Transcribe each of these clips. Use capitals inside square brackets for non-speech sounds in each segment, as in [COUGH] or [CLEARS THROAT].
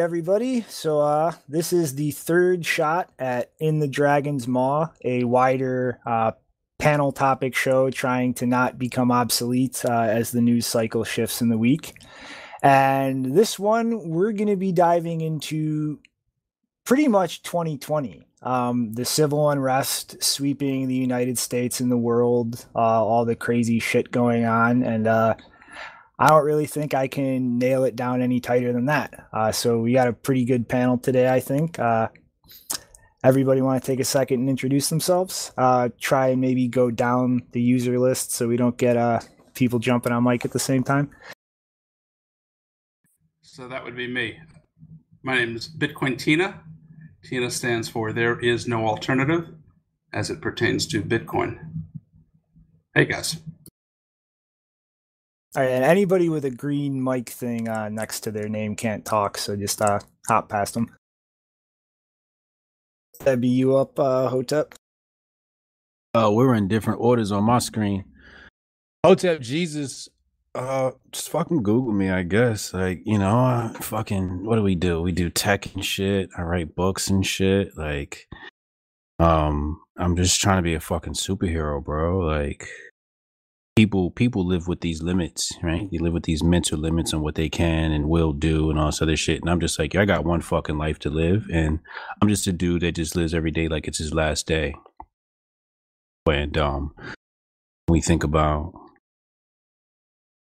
Everybody. So uh, this is the third shot at In the Dragon's Maw, a wider uh, panel topic show trying to not become obsolete uh, as the news cycle shifts in the week. And this one, we're going to be diving into pretty much 2020. Um, the civil unrest sweeping the United States and the world, uh, all the crazy shit going on. And uh, I don't really think I can nail it down any tighter than that. Uh, so we got a pretty good panel today, I think. Uh, everybody want to take a second and introduce themselves? Uh, try and maybe go down the user list so we don't get uh, people jumping on mic at the same time. So that would be me. My name is Bitcoin Tina. Tina stands for There Is No Alternative as it pertains to Bitcoin. Hey guys. All right, and anybody with a green mic thing uh, next to their name can't talk, so just uh, hop past them. That be you up, uh, Hotep? Uh, we're in different orders on my screen. Hotep Jesus, uh, just fucking Google me, I guess. Like, you know, uh, fucking, what do we do? We do tech and shit. I write books and shit. Like, um, I'm just trying to be a fucking superhero, bro. Like, people people live with these limits, right? They live with these mental limits on what they can and will do and all this other shit. And I'm just like, I got one fucking life to live, and I'm just a dude that just lives every day like it's his last day. And um, we think about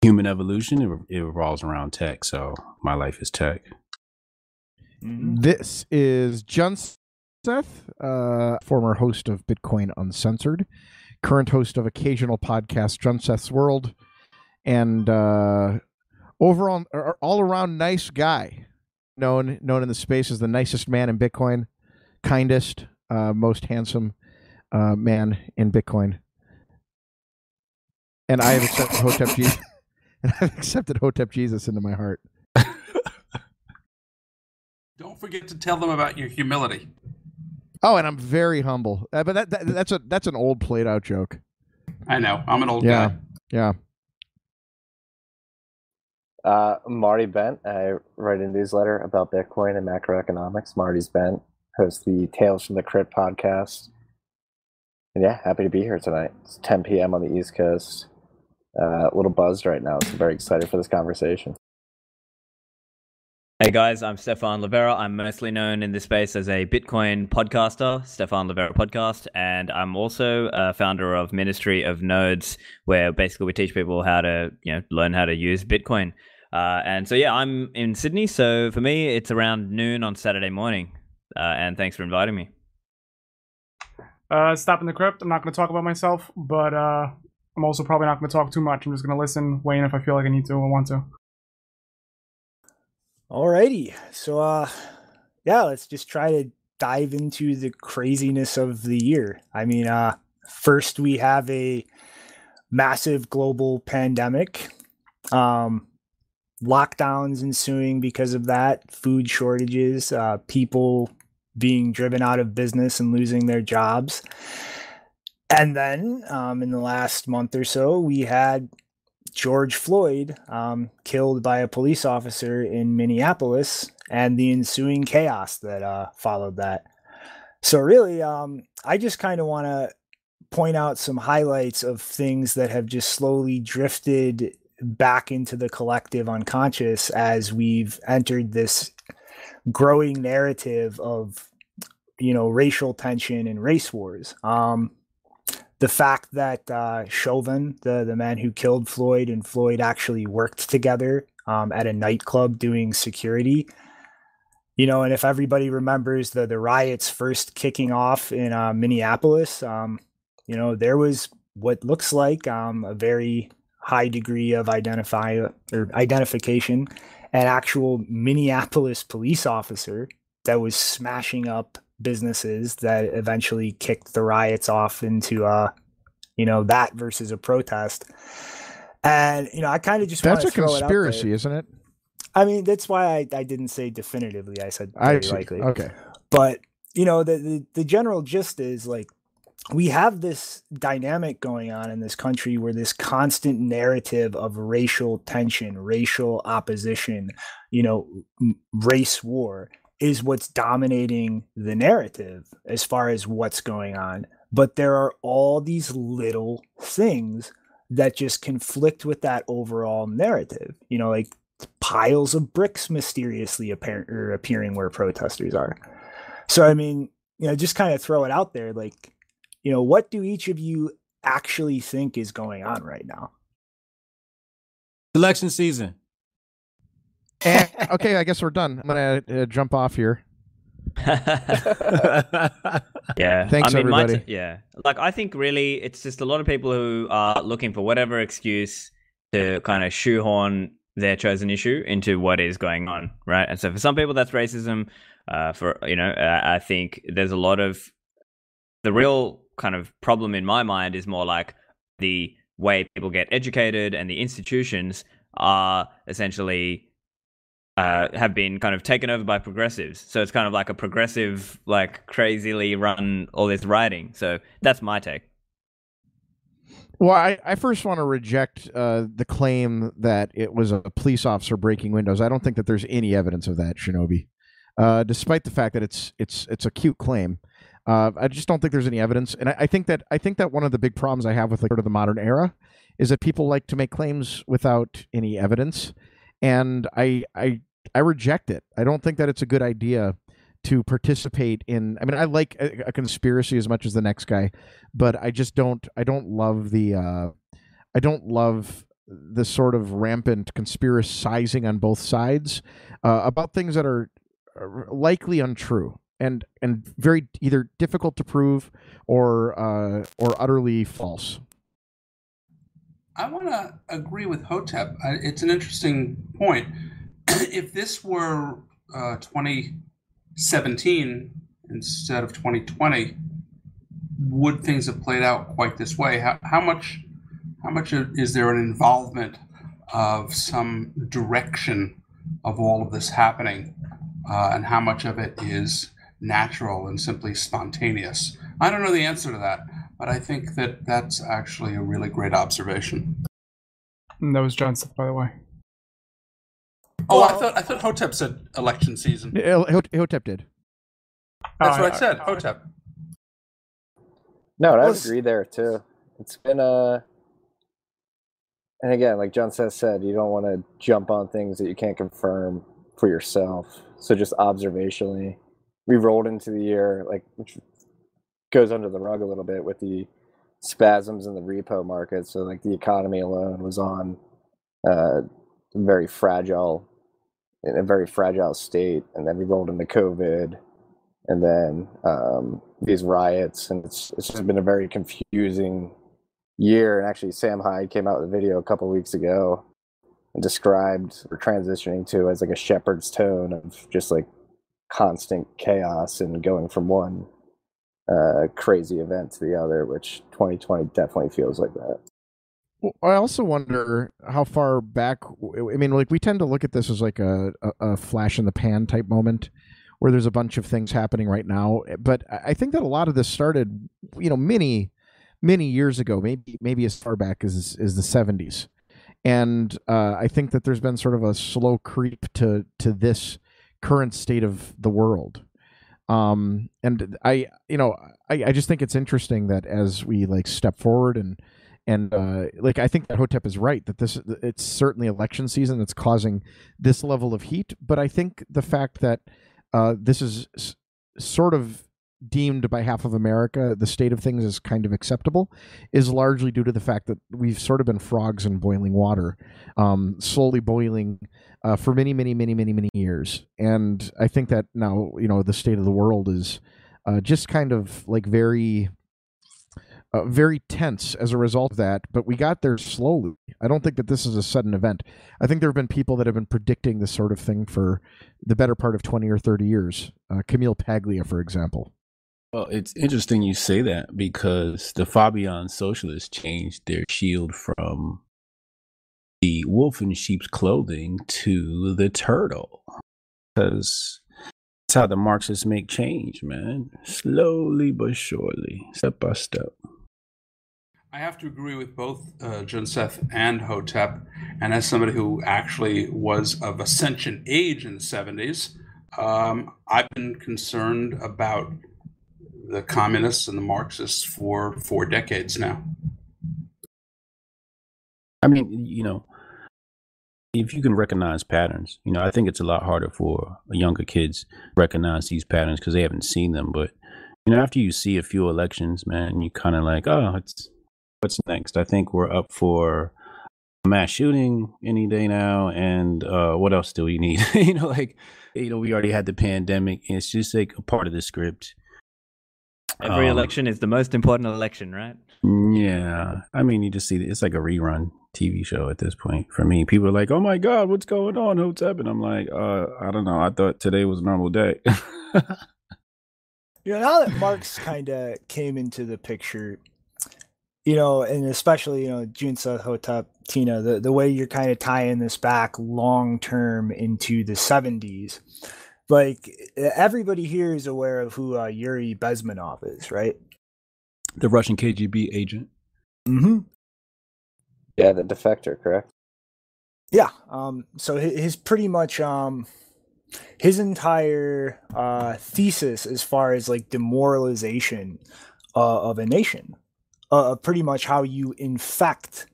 human evolution, it, it revolves around tech. So my life is tech. Mm-hmm. This is Junseth, uh, former host of Bitcoin Uncensored current host of occasional podcast, Junseth's World, and uh, overall, all around nice guy, known known in the space as the nicest man in Bitcoin, kindest, uh, most handsome uh, man in Bitcoin. And I have accepted [LAUGHS] Hotep Jesus. [LAUGHS] And I've accepted Hotep Jesus into my heart. [LAUGHS] Don't forget to tell them about your humility. Oh, and I'm very humble. Uh, but that, that, that's a that's an old played out joke. I know. I'm an old yeah. guy. Yeah. Uh, Marty Bent. I write a newsletter about Bitcoin and macroeconomics. Marty's Bent hosts the Tales from the Crypt podcast. And yeah, happy to be here tonight. It's 10 p.m. on the East Coast. Uh, a little buzzed right now, so I'm very excited for this conversation. Hey guys, I'm Stephan Livera. I'm mostly known in this space as a Bitcoin podcaster, Stephan Livera Podcast, and I'm also a founder of Ministry of Nodes, where basically we teach people how to, you know, learn how to use Bitcoin. Uh, and so yeah, I'm in Sydney, so for me it's around noon on Saturday morning. Uh, and thanks for inviting me. Uh, StopAndDecrypt. I'm not going to talk about myself, but uh, I'm also probably not going to talk too much. I'm just going to listen, Wayne, if I feel like I need to or want to. Alrighty. So uh yeah, let's just try to dive into the craziness of the year. I mean, uh first we have a massive global pandemic. Um lockdowns ensuing because of that, food shortages, uh people being driven out of business and losing their jobs. And then um, in the last month or so, we had George Floyd um, killed by a police officer in Minneapolis and the ensuing chaos that uh, followed that. So, really, um, I just kind of want to point out some highlights of things that have just slowly drifted back into the collective unconscious as we've entered this growing narrative of you know racial tension and race wars um, the fact that uh, Chauvin, the the man who killed Floyd, and Floyd actually worked together um, at a nightclub doing security. You know, and if everybody remembers the the riots first kicking off in uh, Minneapolis, um, you know there was what looks like um, a very high degree of identify or identification, an actual Minneapolis police officer that was smashing up businesses that eventually kicked the riots off into uh you know that versus a protest. And you know i kind of just that's a conspiracy isn't it? I mean that's why i, I didn't say definitively i said very I likely. Okay. But you know the, the the general gist is like we have this dynamic going on in this country where this constant narrative of racial tension, racial opposition, you know, race war is what's dominating the narrative as far as what's going on. But there are all these little things that just conflict with that overall narrative. You know, like piles of bricks mysteriously appear- er, appearing where protesters are. So, I mean, you know, just kind of throw it out there. Like, you know, what do each of you actually think is going on right now? Election season. And, okay, I guess we're done. I'm gonna uh, jump off here. [LAUGHS] yeah. Thanks, I mean, my everybody. t- yeah. Like, I think really it's just a lot of people who are looking for whatever excuse to kind of shoehorn their chosen issue into what is going on, right? And so for some people, that's racism. Uh, for, you know, uh, I think there's a lot of the real kind of problem in my mind is more like the way people get educated and the institutions are essentially uh, have been kind of taken over by progressives. So it's kind of like a progressive, like crazily run all this writing. So that's my take. Well, I, I first want to reject uh, the claim that it was a police officer breaking windows. I don't think that there's any evidence of that, Shinobi. Uh, despite the fact that it's it's it's a cute claim, uh, I just don't think there's any evidence. And I, I think that I think that one of the big problems I have with like sort of the modern era is that people like to make claims without any evidence, and I I I reject it. I don't think that it's a good idea to participate in i mean i like a, a conspiracy as much as the next guy but i just don't i don't love the uh i don't love the sort of rampant conspiracizing on both sides uh, about things that are likely untrue and and very either difficult to prove or uh or utterly false I want to agree with Hotep. It's an interesting point. [CLEARS THROAT] if this were uh, 2017 instead of 2020, would things have played out quite this way? How, how much how much is there an involvement of some direction of all of this happening, uh, and how much of it is natural and simply spontaneous? I don't know the answer to that, but I think that that's actually a really great observation. And that was John Smith, by the way. Oh, I thought I thought Hotep said election season. Uh, Hot- Hotep did That's Oh, what I yeah. said. Hotep. No, I would agree there too. It's been a, and again, like John says, said you don't want to jump on things that you can't confirm for yourself. So just observationally, we rolled into the year like which goes under the rug a little bit with the spasms in the repo market. So like the economy alone was on uh, very fragile, in a very fragile state, and then we rolled into COVID, and then um, these riots, and it's it's just been a very confusing year. And actually, Sam Hyde came out with a video a couple weeks ago and described we're transitioning to as like a Shepard's tone of just like constant chaos and going from one uh, crazy event to the other, which 2020 definitely feels like that. I also wonder how far back. I mean, like we tend to look at this as like a, a, flash in the pan type moment, where there's a bunch of things happening right now. But I think that a lot of this started, you know, many, many years ago. Maybe maybe as far back as as the '70s, and uh, I think that there's been sort of a slow creep to to this current state of the world. Um, and I, you know, I, I just think it's interesting that as we like step forward and and uh, like I think that Hotep is right that this it's certainly election season that's causing this level of heat. But I think the fact that uh, this is s- sort of deemed by half of America the state of things is kind of acceptable is largely due to the fact that we've sort of been frogs in boiling water, um, slowly boiling uh, for many, many, many, many, many years. And I think that now you know the state of the world is uh, just kind of like very uh, very tense as a result of that, but we got there slowly. I don't think that this is a sudden event. I think there have been people that have been predicting this sort of thing for the better part of 20 or 30 years. Uh, Camille Paglia, for example. Well, it's interesting you say that because the Fabian socialists changed their shield from the wolf in sheep's clothing to the turtle. Because That's how the Marxists make change, man. Slowly but surely, step by step. I have to agree with both uh, Junseth and Hotep. And as somebody who actually was of ascension age in the 70s, um, I've been concerned about the communists and the Marxists for four decades now. I mean, you know, if you can recognize patterns, you know, I think it's a lot harder for younger kids recognize these patterns because they haven't seen them. But you know, after you see a few elections, man, you kind of like, oh, it's what's next? I think we're up for mass shooting any day now, and uh, what else do we need? [LAUGHS] you know, like you know, we already had the pandemic. It's just like a part of the script. Every Um, election is the most important election, right? Yeah, I mean, you just see it's like a rerun TV show at this point. For me, people are like, "Oh my god, what's going on? What's happening?" I'm like, uh, I don't know. I thought today was a normal day. You know, now that Marx kind of came into the picture, you know, and especially, you know, Junseth Hotep, Tina, the, the way you're kind of tying this back long term into the 70s, like everybody here is aware of who uh, Yuri Bezmenov is, right? the Russian KGB agent. Mm-hmm. Yeah, the defector, correct? Yeah. Um, so hi- his pretty much um, his entire uh, thesis as far as like demoralization uh, of a nation, uh, pretty much how you infect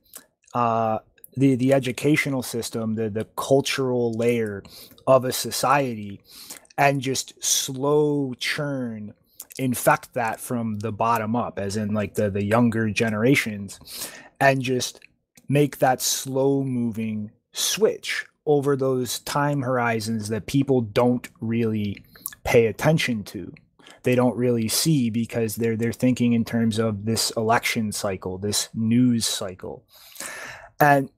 uh, the the educational system, the the cultural layer of a society, and just slow churn infect that from the bottom up, as in like the the younger generations, and just make that slow moving switch over those time horizons that people don't really pay attention to. They don't really see because they're they're thinking in terms of this election cycle this news cycle. And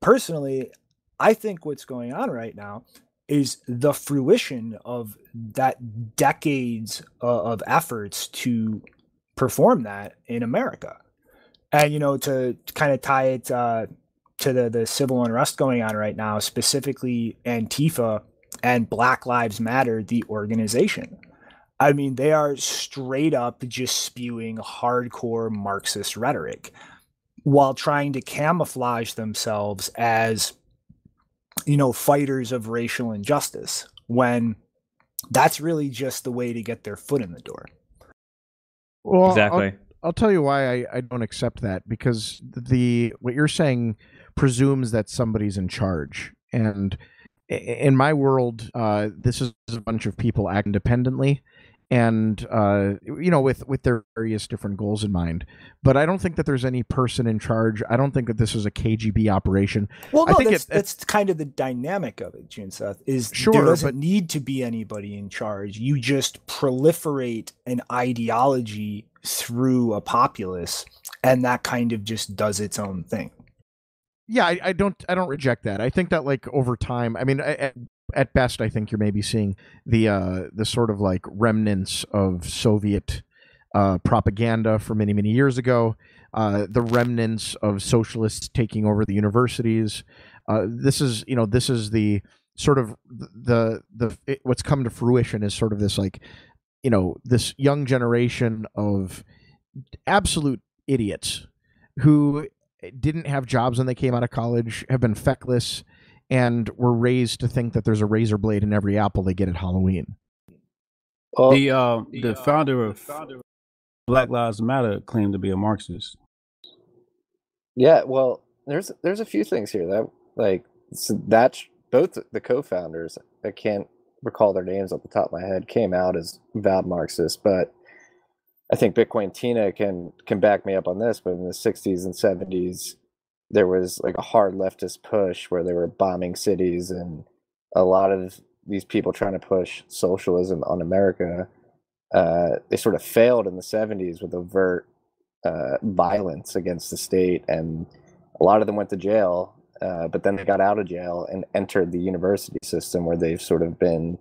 personally i think what's going on right now is the fruition of that decades uh, of efforts to perform that in america and you know to, to kind of tie it uh, to the the civil unrest going on right now, specifically Antifa and Black Lives Matter, the organization. I mean, they are straight up just spewing hardcore Marxist rhetoric while trying to camouflage themselves as, you know, fighters of racial injustice when that's really just the way to get their foot in the door. Well, I'll- exactly. I'll tell you why I, I don't accept that because the what you're saying presumes that somebody's in charge. And in my world uh, this is a bunch of people act independently and uh, you know with with their various different goals in mind. But i don't think that there's any person in charge. I don't think that this is a kgb operation. Well, I no, think that's, it- that's kind of the dynamic of it, Junseth, is Sure, there doesn't but- need to be anybody in charge. You just proliferate an ideology through a populace, and that kind of just does its own thing. yeah I, I don't i don't reject that i think that like over time i mean at, at best i think you're maybe seeing the uh the sort of like remnants of soviet uh propaganda from many many years ago uh the remnants of socialists taking over the universities uh this is you know this is the sort of the the it, what's come to fruition is sort of this like you know this young generation of absolute idiots who didn't have jobs when they came out of college, have been feckless, and were raised to think that there's a razor blade in every apple they get at Halloween. Well, the uh, the founder of Black Lives Matter claimed to be a Marxist. Yeah, well, there's there's a few things here that like so that's both the co-founders. I can't recall their names off the top of my head. Came out as vowed Marxists, but I think Bitcoin Tina can can back me up on this. But in the '60s and '70s, there was like a hard leftist push where they were bombing cities, and a lot of these people trying to push socialism on America. Uh, they sort of failed in the '70s with overt uh, violence against the state, and a lot of them went to jail. Uh, but then they got out of jail and entered the university system, where they've sort of been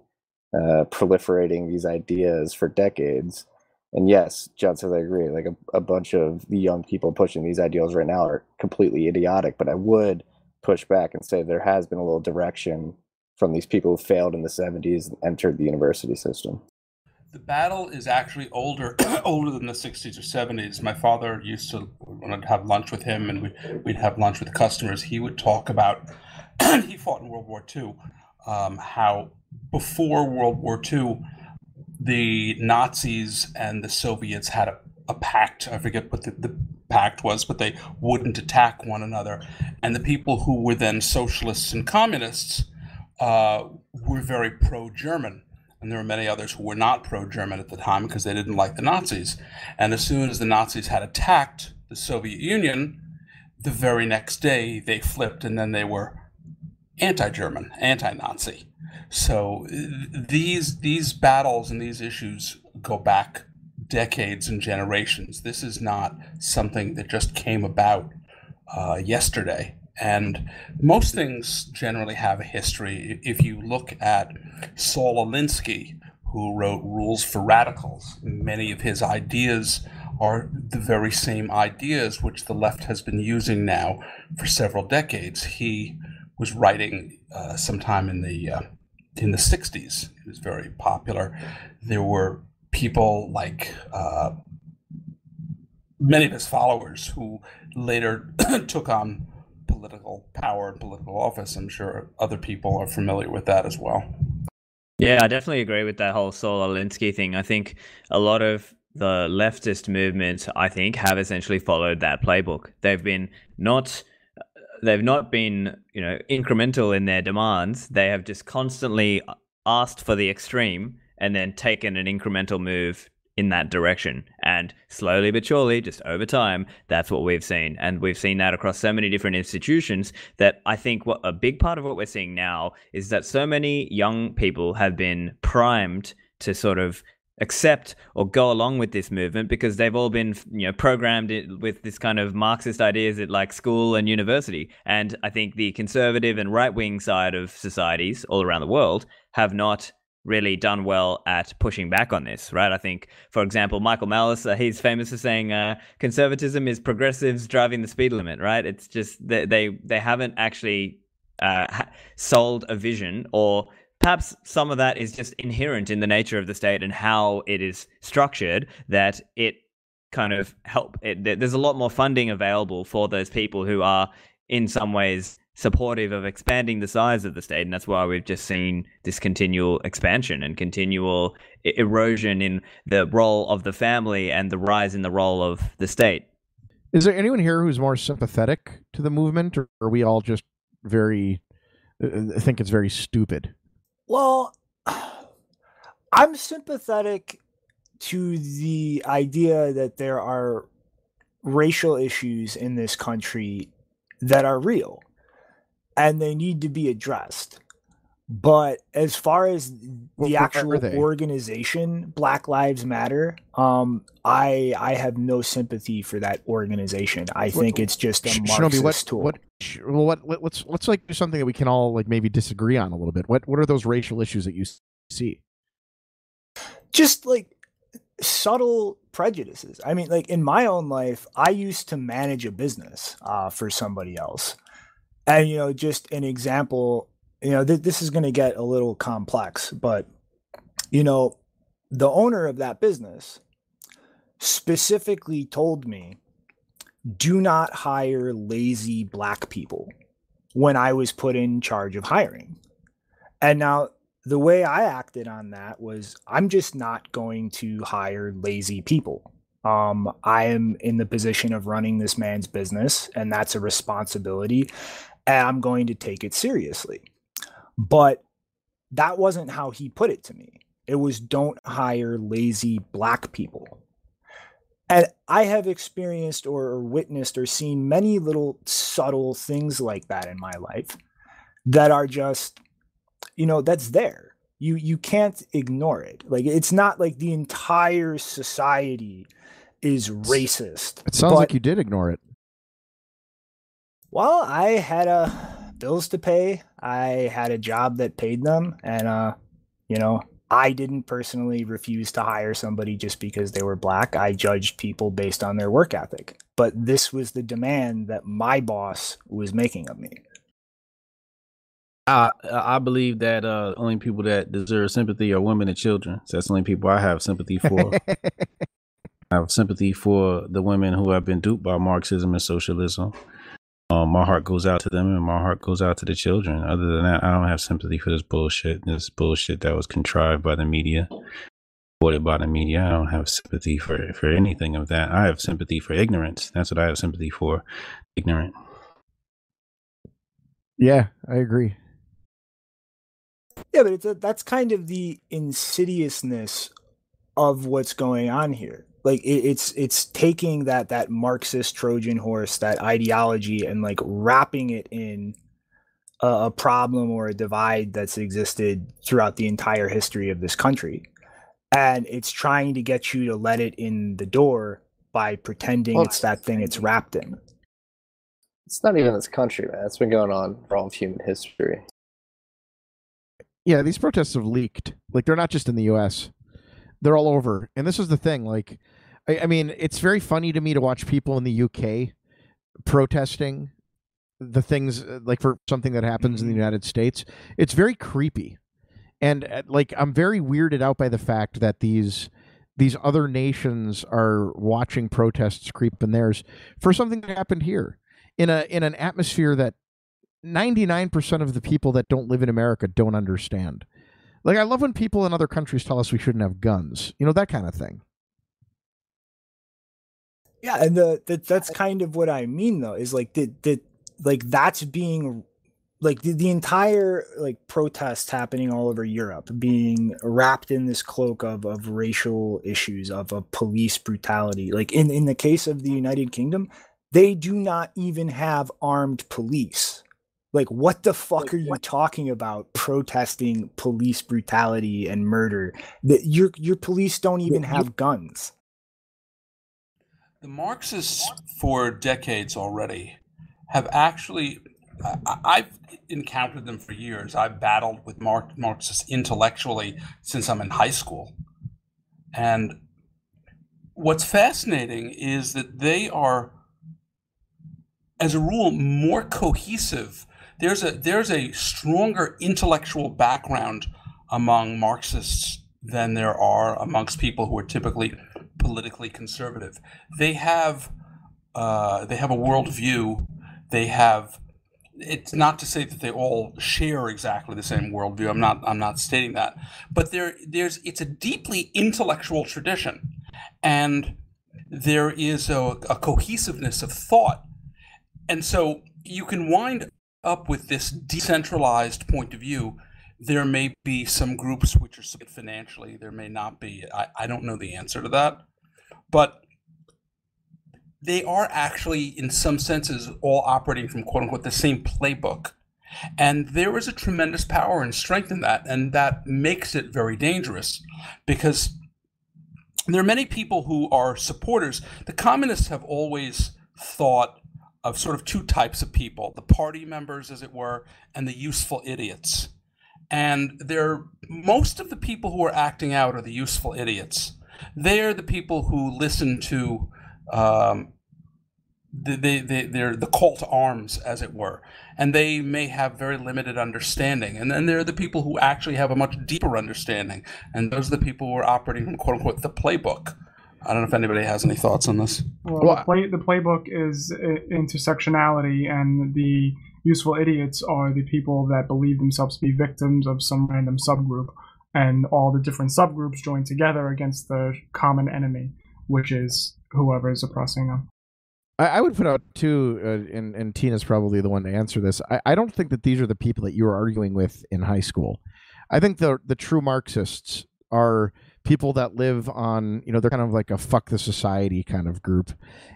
uh, proliferating these ideas for decades. And yes, Johnson, I agree. Like a, a bunch of the young people pushing these ideals right now are completely idiotic. But I would push back and say there has been a little direction from these people who failed in the 70s and entered the university system. The battle is actually older [COUGHS] older than the 60s or 70s. My father used to when I'd have lunch with him and we, we'd have lunch with customers. He would talk about [COUGHS] he fought in World War II. Um, how before World War II, the Nazis and the Soviets had a, a pact. I forget what the, the pact was, but they wouldn't attack one another. And the people who were then socialists and communists uh, were very pro German. And there were many others who were not pro German at the time because they didn't like the Nazis. And as soon as the Nazis had attacked the Soviet Union, the very next day they flipped and then they were anti German, anti Nazi. So these, these battles and these issues go back decades and generations. This is not something that just came about uh, yesterday. And most things generally have a history. If you look at Saul Alinsky, who wrote Rules for Radicals, many of his ideas are the very same ideas which the left has been using now for several decades. He was writing uh, sometime in the uh, in the 60s. It was very popular. There were people like uh, many of his followers who later [CLEARS THROAT] took on political power and political office. I'm sure other people are familiar with that as well. Yeah, I definitely agree with that whole Saul Alinsky thing. I think a lot of the leftist movements, I think, have essentially followed that playbook. They've been not they've not been, you know, incremental in their demands. They have just constantly asked for the extreme and then taken an incremental move in that direction. And slowly but surely, just over time, that's what we've seen. And we've seen that across so many different institutions that I think what a big part of what we're seeing now is that so many young people have been primed to sort of accept or go along with this movement because they've all been you know programmed with this kind of marxist ideas at like school and university and i think the conservative and right wing side of societies all around the world have not really done well at pushing back on this, right? I think, for example, Michael Malice, uh, he's famous for saying uh, conservatism is progressives driving the speed limit, right? It's just they they, they haven't actually uh, sold a vision, or perhaps some of that is just inherent in the nature of the state and how it is structured that it kind of help. It, there's a lot more funding available for those people who are in some ways supportive of expanding the size of the state, and that's why we've just seen this continual expansion and continual erosion in the role of the family and the rise in the role of the state. Is there anyone here who's more sympathetic to the movement, or are we all just very uh, think it's very stupid? Well, [SIGHS] I'm sympathetic to the idea that there are racial issues in this country that are real and they need to be addressed. But as far as the actual organization, Black Lives Matter, um, I I have no sympathy for that organization. I what, think it's just a Marxist what, tool. What, well, what, what, let's let's like do something that we can all like maybe disagree on a little bit. What what are those racial issues that you see? Just like subtle prejudices. I mean, like in my own life, I used to manage a business uh, for somebody else and you know just an example you know th- this is going to get a little complex but you know the owner of that business specifically told me do not hire lazy black people when i was put in charge of hiring. And now the way i acted on that was i'm just not going to hire lazy people. Um, I am in the position of running this man's business, and that's a responsibility I'm going to take it seriously. But that wasn't how he put it to me. It was don't hire lazy black people. And I have experienced or witnessed or seen many little subtle things like that in my life that are just, you know, that's there. You you can't ignore it. Like it's not like the entire society is racist. It sounds like you did ignore it. Well, I had uh, bills to pay. I had a job that paid them, and uh, you know, I didn't personally refuse to hire somebody just because they were black. I judged people based on their work ethic. But this was the demand that my boss was making of me. I I believe that uh, only people that deserve sympathy are women and children. So that's the only people I have sympathy for. [LAUGHS] I have sympathy for the women who have been duped by Marxism and socialism. Um, my heart goes out to them, and my heart goes out to the children. Other than that, I don't have sympathy for this bullshit. This bullshit that was contrived by the media, supported by the media. I don't have sympathy for for anything of that. I have sympathy for ignorance. That's what I have sympathy for. Ignorant. Yeah, I agree. Yeah, but it's a, that's kind of the insidiousness of what's going on here. Like it, it's it's taking that that Marxist Trojan horse, that ideology, and like wrapping it in a, a problem or a divide that's existed throughout the entire history of this country, and it's trying to get you to let it in the door by pretending Well, it's that thing it's wrapped in. It's not even this country, man. It's been going on for all of human history. Yeah, these protests have leaked. Like they're not just in the U.S. They're all over. And this is the thing. Like, I, I mean, it's very funny to me to watch people in the UK protesting the things uh, like for something that happens in the United States. It's very creepy, and uh, like I'm very weirded out by the fact that these these other nations are watching protests creep in theirs for something that happened here in a in an atmosphere that 99% of the people that don't live in America don't understand. Like I love when people in other countries tell us we shouldn't have guns. You know that kind of thing. Yeah, and the that that's kind of what I mean though, is like the the like that's being like the, the entire like protests happening all over Europe being wrapped in this cloak of of racial issues of of police brutality. Like in in the case of the United Kingdom, they do not even have armed police. Like what the fuck are you talking about protesting police brutality and murder? That your your police don't even have guns. The Marxists, for decades already, have actually. I've encountered them for years. I've battled with Mar- Marxists intellectually since I'm in high school. And what's fascinating is that they are, as a rule, more cohesive. There's a there's a stronger intellectual background among Marxists than there are amongst people who are typically politically conservative. They have uh, they have a worldview. They have. It's not to say that they all share exactly the same worldview. I'm not. I'm not stating that. But there, there's. It's a deeply intellectual tradition, and there is a, a cohesiveness of thought, and so you can wind up with this decentralized point of view. There may be some groups which are financially. There may not be. I, I don't know the answer to that, but they are actually, in some senses, all operating from quote unquote the same playbook. And there is a tremendous power and strength in that. And that makes it very dangerous because there are many people who are supporters. The communists have always thought of sort of two types of people the party members, as it were, and the useful idiots. And they're most of the people who are acting out are the useful idiots. They're the people who listen to um, they, they, they, they're the call to arms, as it were, and they may have very limited understanding. And then there are the people who actually have a much deeper understanding, and those are the people who are operating from quote unquote the playbook. I don't know if anybody has any thoughts on this. Well, Well, the, play, the playbook is uh, intersectionality, and the useful idiots are the people that believe themselves to be victims of some random subgroup, and all the different subgroups join together against the common enemy, which is whoever is oppressing them. I, I would put out too, uh, and and Tina's probably the one to answer this. I, I don't think that these are the people that you were arguing with in high school. I think the the true Marxists are people that live on you know they're kind of like a fuck the society kind of group,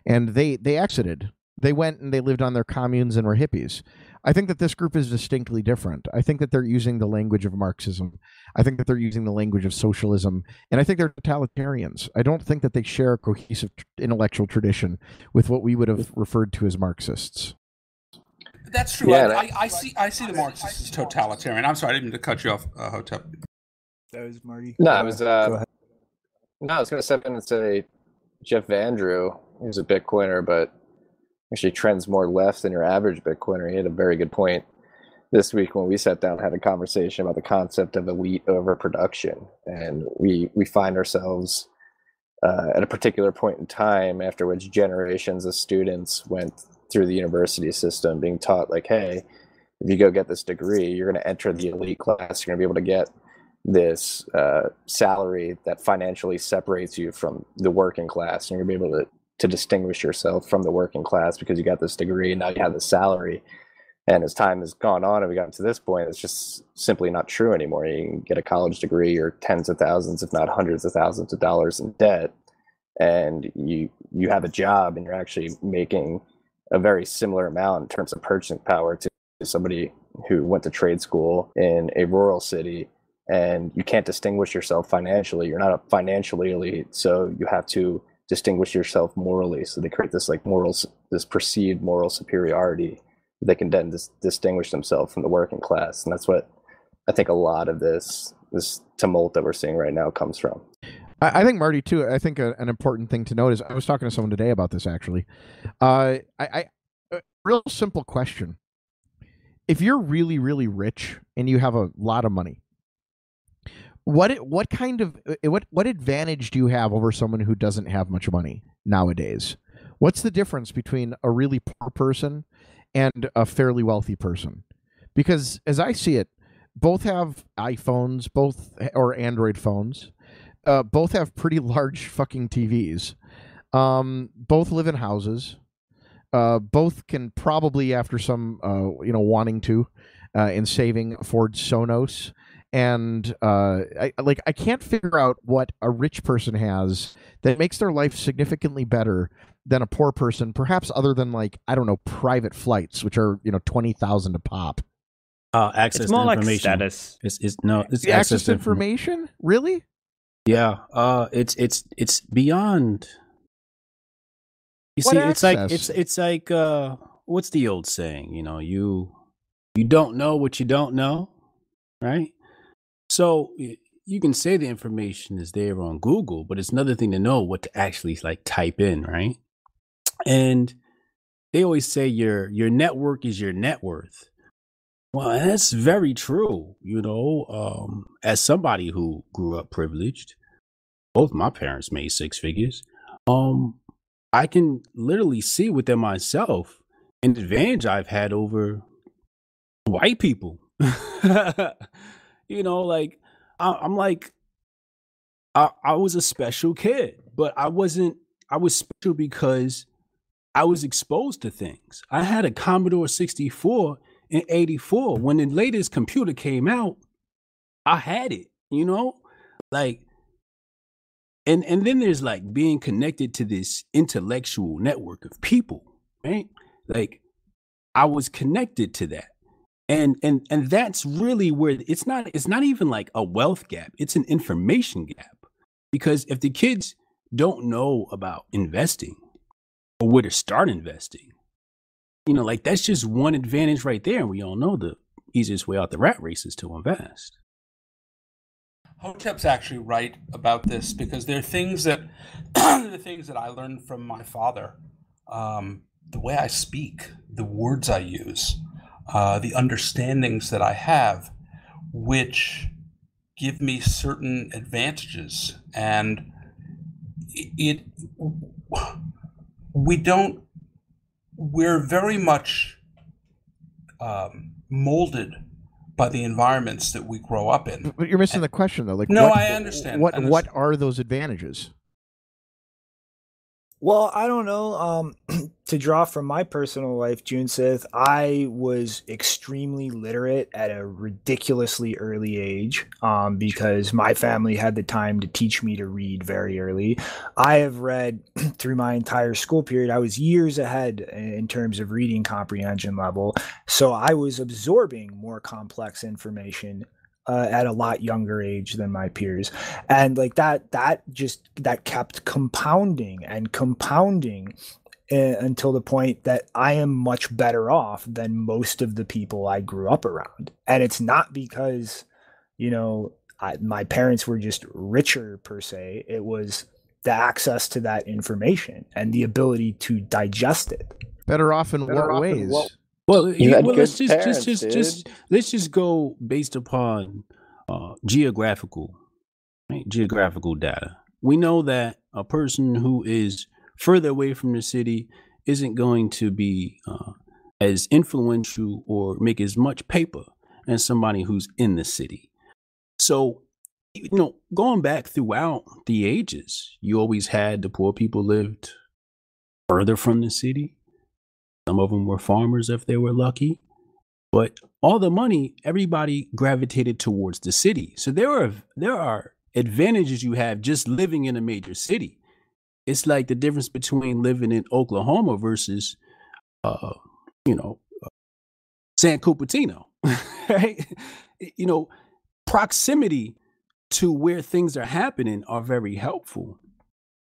and they they exited. They went and they lived on their communes and were hippies. I think that this group is distinctly different. I think that they're using the language of Marxism. I think that they're using the language of socialism, and I think they're totalitarians. I don't think that they share a cohesive tr- intellectual tradition with what we would have referred to as Marxists. That's true. Yeah, I, and I, I see. I see the Marxists as totalitarian. I'm sorry, I didn't mean to cut you off, uh, Hotep. That was Marty. No, I was uh, no, I was gonna step in and say Jeff Vandrew, who's a Bitcoiner, but actually trends more left than your average Bitcoiner. He had a very good point. This week when we sat down had a conversation about the concept of elite overproduction, and we we find ourselves uh, at a particular point in time after which generations of students went through the university system being taught like, hey, if you go get this degree, you're going to enter the elite class. You're going to be able to get this uh, salary that financially separates you from the working class. And you're going to be able to, to distinguish yourself from the working class because you got this degree and now you have the salary. And as time has gone on and we got to this point, it's just simply not true anymore. You can get a college degree or tens of thousands, if not hundreds of thousands of dollars in debt, and you you have a job and you're actually making a very similar amount in terms of purchasing power to somebody who went to trade school in a rural city and you can't distinguish yourself financially you're not a financially elite so you have to distinguish yourself morally so they create this like morals this perceived moral superiority they can then dis- distinguish themselves from the working class and that's what i think a lot of this this tumult that we're seeing right now comes from I, think Marty too. I think a, an important thing to note is I was talking to someone today about this actually. Uh, I, I real simple question: If you're really really rich and you have a lot of money, what what kind of what what advantage do you have over someone who doesn't have much money nowadays? What's the difference between a really poor person and a fairly wealthy person? Because as I see it, both have iPhones, both or Android phones uh, both have pretty [LAUGHS] large fucking TVs. Um, both live in houses. Uh, both can probably, after some, uh, you know, wanting to, uh, in saving, afford Sonos. And uh, I like I can't figure out what a rich person has that makes their life significantly better than a poor person, perhaps other than like I don't know private flights, which are you know twenty thousand a pop. Uh, access It's more to like information. status. It's, it's no, it's The access to to inform- information, really? Yeah, uh, it's it's it's beyond. You What see, it's like it's it's like uh, what's the old saying? You know, you you don't know what you don't know, right? So you can say the information is there on Google, but it's another thing to know what to actually like type in, right? And they always say your your network is your net worth. Well, that's very true. You know, um, as somebody who grew up privileged, both my parents made six figures. Um, I can literally see within myself an advantage I've had over white people. [LAUGHS] you know, like I, I'm like, I, I was a special kid, but I wasn't. I was special because I was exposed to things. I had a Commodore 64 in 84 when the latest computer came out i had it you know like and and then there's like being connected to this intellectual network of people right like i was connected to that and and and that's really where it's not it's not even like a wealth gap it's an information gap because if the kids don't know about investing or where to start investing you know, like that's just one advantage right there. And we all know the easiest way out the rat race is to invest. Hotep's actually right about this because there are things that [CLEARS THROAT] the things that I learned from my father, um, the way I speak, the words I use, uh, the understandings that I have, which give me certain advantages, and it, it we don't we're very much um, molded by the environments that we grow up in. But you're missing the question though. Like, No, what, I understand. What I what are those advantages? Well, I don't know. Um, [CLEARS THROAT] to draw from my personal life, Junseth, I was extremely literate at a ridiculously early age um, because my family had the time to teach me to read very early. I have read [CLEARS THROAT] through my entire school period. I was years ahead in terms of reading comprehension level. So I was absorbing more complex information uh, at a lot younger age than my peers. And like that that just that kept compounding and compounding uh, until the point that i am much better off than most of the people i grew up around. And it's not because you know I, my parents were just richer per se. It was the access to that information and the ability to digest it. Better off in Better what off in ways? what- Well, You well let's just parents, just just just let's just go based upon uh, geographical right? geographical data. We know that a person who is further away from the city isn't going to be uh, as influential or make as much paper as somebody who's in the city. So, you know, going back throughout the ages, you always had the poor people lived further from the city. Some of them were farmers if they were lucky. But all the money, everybody gravitated towards the city. So there are there are advantages you have just living in a major city. It's like the difference between living in Oklahoma versus, uh, you know, San Cupertino, [LAUGHS] right? You know, proximity to where things are happening are very helpful.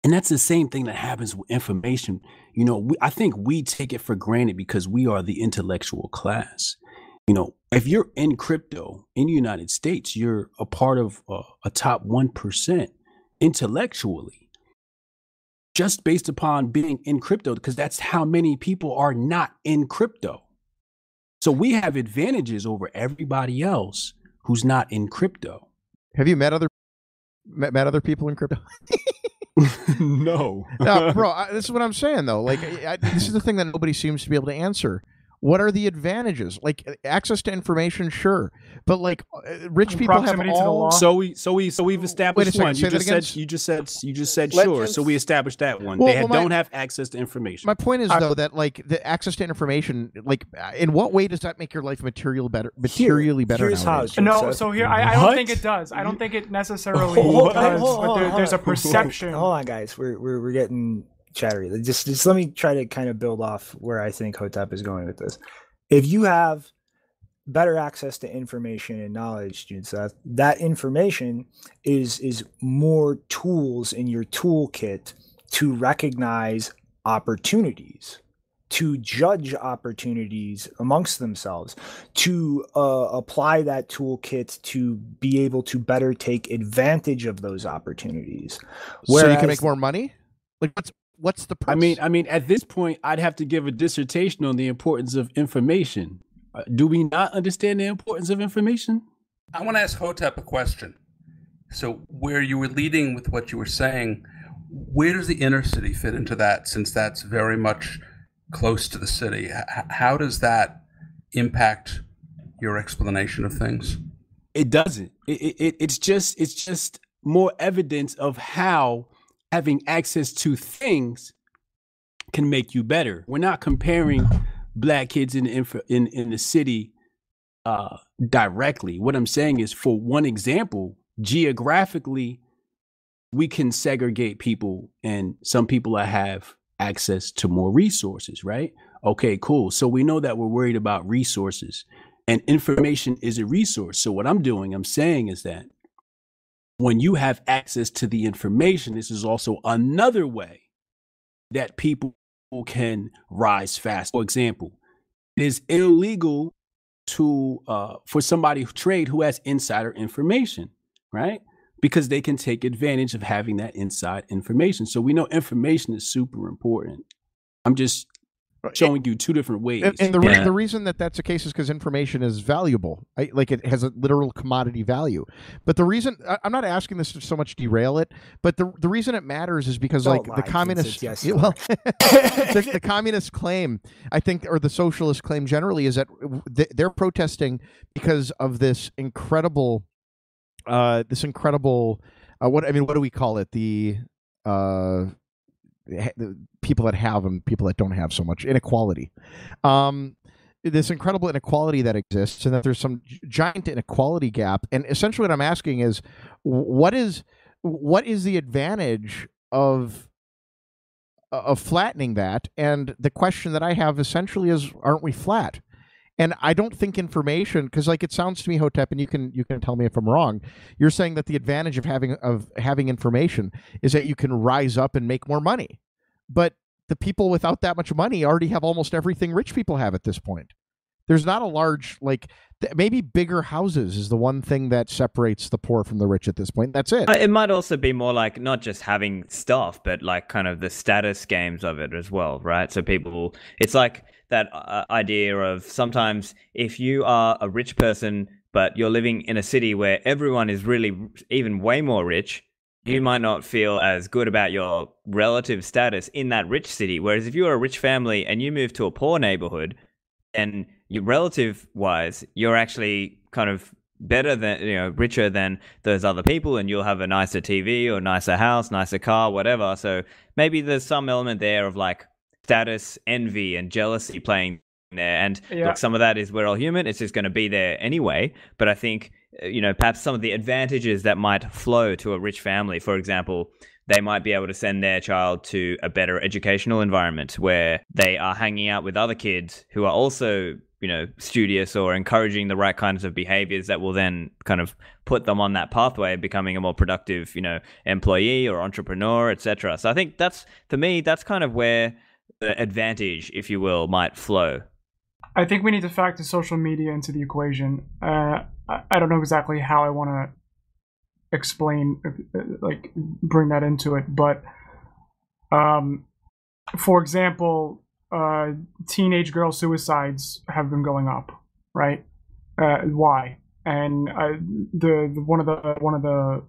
And that's the same thing that happens with information. You know, we, I think we take it for granted because we are the intellectual class. You know, if you're in crypto in the United States, you're a part of uh, a top 1% intellectually, just based upon being in crypto, because that's how many people are not in crypto. So we have advantages over everybody else who's not in crypto. Have you met other met, met other people in crypto? [LAUGHS] [LAUGHS] no. no, [LAUGHS] bro. I, this is what I'm saying though. Like, I, this is the thing that nobody seems to be able to answer. What are the advantages? Like access to information, sure, but like uh, rich And people have proximity to the all. law. So we so we so we've established second, one. say You that just again. said you just said you just said Let's sure. So we established that one. Well, they ha- well, my- don't have access to information. My point is I- though that like the access to information, like uh, in what way does that make your life material better, materially better? here's how nowadays? Jim No, says- so here I, I don't think it does. I don't think it necessarily Hold does, [LAUGHS] hold on, but there, hold there's a perception. Hold on, guys. We're we're, we're getting chattery. Just just let me try to kind of build off where I think Hotep is going with this. If you have better access to information and knowledge, Junseth, that information is is more tools in your toolkit to recognize opportunities to judge opportunities amongst themselves, to uh, apply that toolkit to be able to better take advantage of those opportunities. so you can make more money. Like what's what's the? I mean. I mean, at this point, I'd have to give a dissertation on the importance of information. Uh, do we not understand the importance of information? I want to ask Hotep a question. So, where you were leading with what you were saying, where does the inner city fit into that? Since that's very much close to the city, how does that impact your explanation of things? It doesn't. It, it, it it's just it's just more evidence of how having access to things can make you better. We're not comparing black kids in the in in the city uh, directly. What I'm saying is, for one example, geographically, we can segregate people, and some people have access to more resources. Right? Okay, cool. So we know that we're worried about resources and information is a resource. So what I'm doing, I'm saying is that when you have access to the information, this is also another way that people can rise fast. For example, it is illegal to uh, for somebody who trade who has insider information, right? Because they can take advantage of having that inside information. So we know information is super important. I'm just showing you two different ways. And, and the, re- the reason that that's the case is because information is valuable. I, like it has a literal commodity value. But the reason I, I'm not asking this to so much derail it, but the the reason it matters is because Don't like the Vincent. communist, Yes, you well, [LAUGHS] the, the communist claim, I think, or the socialist claim generally is that th- they're protesting because of this incredible, uh, this incredible, uh, what I mean, what do we call it? The uh, ha- the people that have and people that don't have so much inequality. Um this incredible inequality that exists and that there's some giant inequality gap. And essentially what i'm asking is what is what is the advantage of of flattening that? And the question that i have essentially is aren't we flat and i don't think information because like it sounds to me hotep and you can you can tell me if i'm wrong you're saying that the advantage of having of having information is that you can rise up and make more money. But the people without that much money already have almost everything rich people have at this point. There's not a large like th- maybe bigger houses is the one thing that separates the poor from the rich at this point. That's it. Uh, It might also be more like not just having stuff, but like kind of the status games of it as well, right? So people, it's like that uh, idea of sometimes if you are a rich person but you're living in a city where everyone is really even way more rich, you might not feel as good about your relative status in that rich city. Whereas if you're a rich family and you move to a poor neighborhood, and you relative wise, you're actually kind of better than you know richer than those other people and you'll have a nicer tv or nicer house nicer car whatever so maybe there's some element there of like status envy and jealousy playing there. And Yeah. look some of that is we're all human. It's just going to be there anyway. But i think uh, you know perhaps some of the advantages that might flow to a rich family for example they might be able to send their child to a better educational environment where they are hanging out with other kids who are also you know studious or encouraging the right kinds of behaviors that will then kind of put them on that pathway of becoming a more productive you know employee or entrepreneur etc so i think that's for me that's kind of where advantage if you will might flow I think we need to factor social media into the equation. Uh, I, don't know exactly how I want to explain, uh, like, bring that into it, but, um, for example, uh, teenage girl suicides have been going up, right? Uh, why? And uh, the, the one of the one of the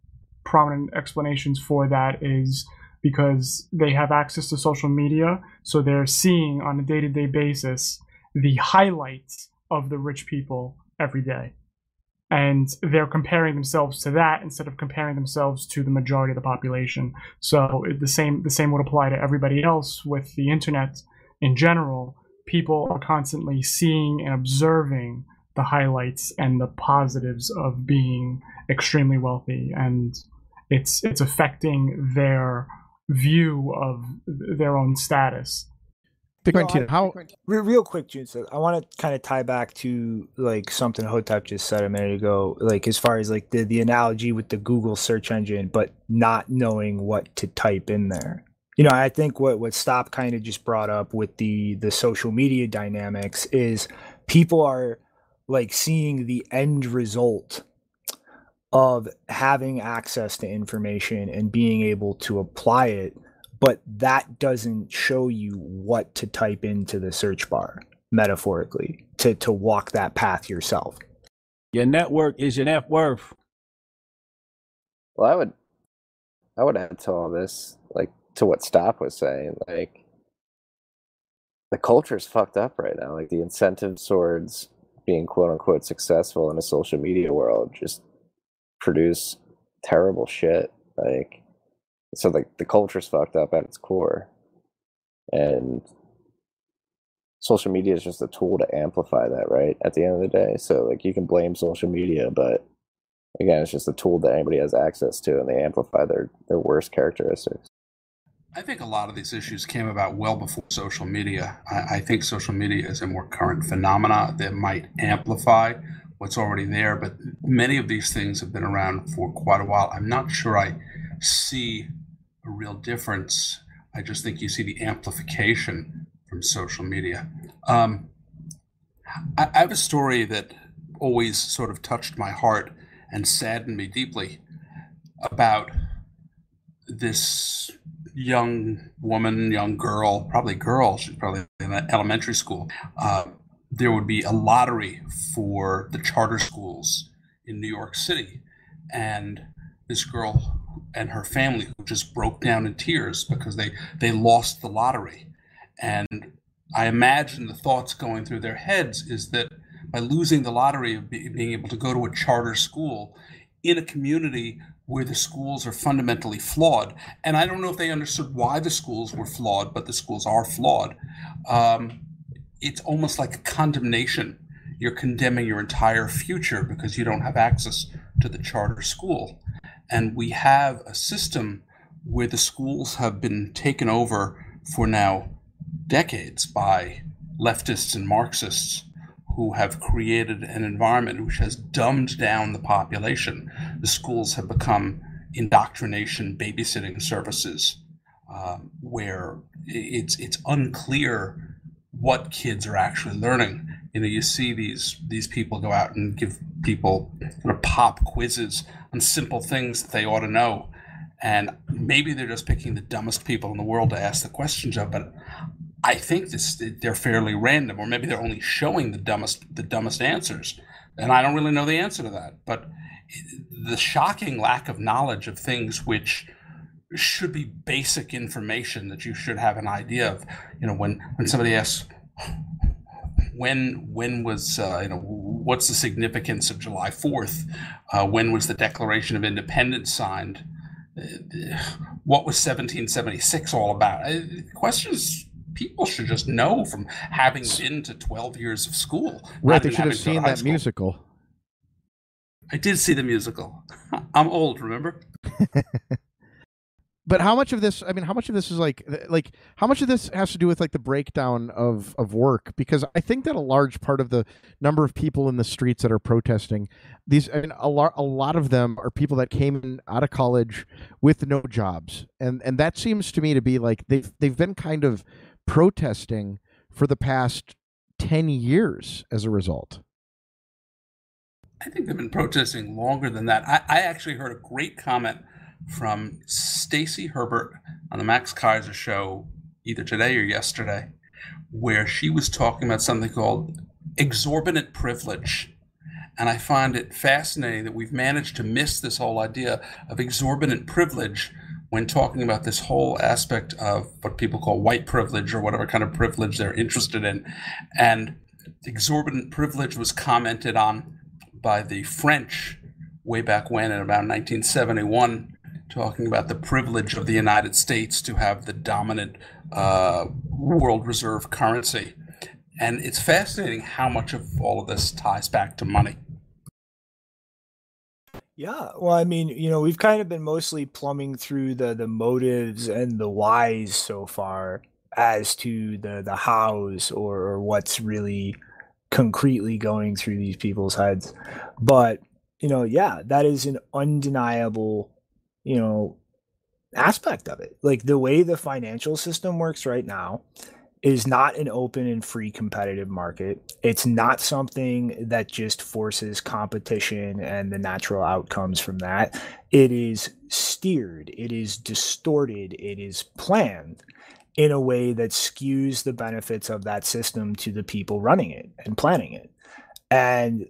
prominent explanations for that is because they have access to social media, so they're seeing on a day to day basis the highlights of the rich people every day. And they're comparing themselves to that instead of comparing themselves to the majority of the population. So the same the same would apply to everybody else with the internet in general. People are constantly seeing and observing the highlights and the positives of being extremely wealthy and it's it's affecting their view of their own status. Bitcoin No, I- how real quick, June. So I want to kind of tie back to like something Hotep just said a minute ago, like as far as like the the analogy with the Google search engine, but not knowing what to type in there. You know, I think what what Stop kind of just brought up with the the social media dynamics is people are like seeing the end result of having access to information and being able to apply it but that doesn't show you what to type into the search bar metaphorically to to walk that path yourself Your network is your net worth. Well, I would, I would add to all this, like to what Stop was saying, like the culture's fucked up right now. Like the incentive towards being quote unquote successful in a social media world just produce terrible shit. Like, so like the culture's fucked up at its core, and social media is just a tool to amplify that. Right at the end of the day, so like you can blame social media, but again, it's just a tool that anybody has access to, and they amplify their their worst characteristics. I think a lot of these issues came about well before social media. I, I think social media is a more current phenomena that might amplify what's already there, but many of these things have been around for quite a while. I'm not sure I see a real difference. I just think you see the amplification from social media. Um, I, I have a story that always sort of touched my heart and saddened me deeply about this young woman, young girl, probably girl, she's probably in elementary school. Uh, there would be a lottery for the charter schools in New York City. And this girl and her family who just broke down in tears because they, they lost the lottery. And I imagine the thoughts going through their heads is that by losing the lottery of be, being able to go to a charter school in a community where the schools are fundamentally flawed, and I don't know if they understood why the schools were flawed, but the schools are flawed. Um, it's almost like a condemnation. You're condemning your entire future because you don't have access to the charter school. And we have a system where the schools have been taken over for now decades by leftists and Marxists who have created an environment which has dumbed down the population. The schools have become indoctrination babysitting services um, where it's it's unclear what kids are actually learning. You know, you see these these people go out and give people of pop quizzes on simple things that they ought to know, and maybe they're just picking the dumbest people in the world to ask the questions of. But I think this they're fairly random, or maybe they're only showing the dumbest the dumbest answers, and I don't really know the answer to that. But the shocking lack of knowledge of things which should be basic information that you should have an idea of. You know, when when somebody asks when when was uh, you know what's the significance of July Fourth? Uh, when was the Declaration of Independence signed? Uh, what was 1776 all about? Uh, questions people should just know from having been to 12 years of school. Right, they should have seen that school. musical. I did see the musical. [LAUGHS] I'm old, remember? [LAUGHS] but how much of this i mean how much of this is like like how much of this has to do with like the breakdown of of work? Because i think that a large part of the number of people in the streets that are protesting these I mean, a lot a lot of them are people that came in out of college with no jobs. And and that seems to me to be like they've they've been kind of protesting for the past 10 years as a result. I think they've been protesting longer than that. I, I actually heard a great comment from Stacy Herbert on the Max Keiser show either today or yesterday, where she was talking about something called exorbitant privilege. And I find it fascinating that we've managed to miss this whole idea of exorbitant privilege when talking about this whole aspect of what people call white privilege or whatever kind of privilege they're interested in. And exorbitant privilege was commented on by the French way back when in about 1971 talking about the privilege of the United States to have the dominant uh, world reserve currency. And it's fascinating how much of all of this ties back to money. Yeah, well, I mean, you know, we've kind of been mostly plumbing through the the motives and the whys so far as to the the hows or, or what's really concretely going through these people's heads. But you know, yeah, that is an undeniable you know, aspect of it. Like the way the financial system works right now is not an open and free competitive market. It's not something that just forces competition and the natural outcomes from that. It is steered, it is distorted, it is planned in a way that skews the benefits of that system to the people running it and planning it. And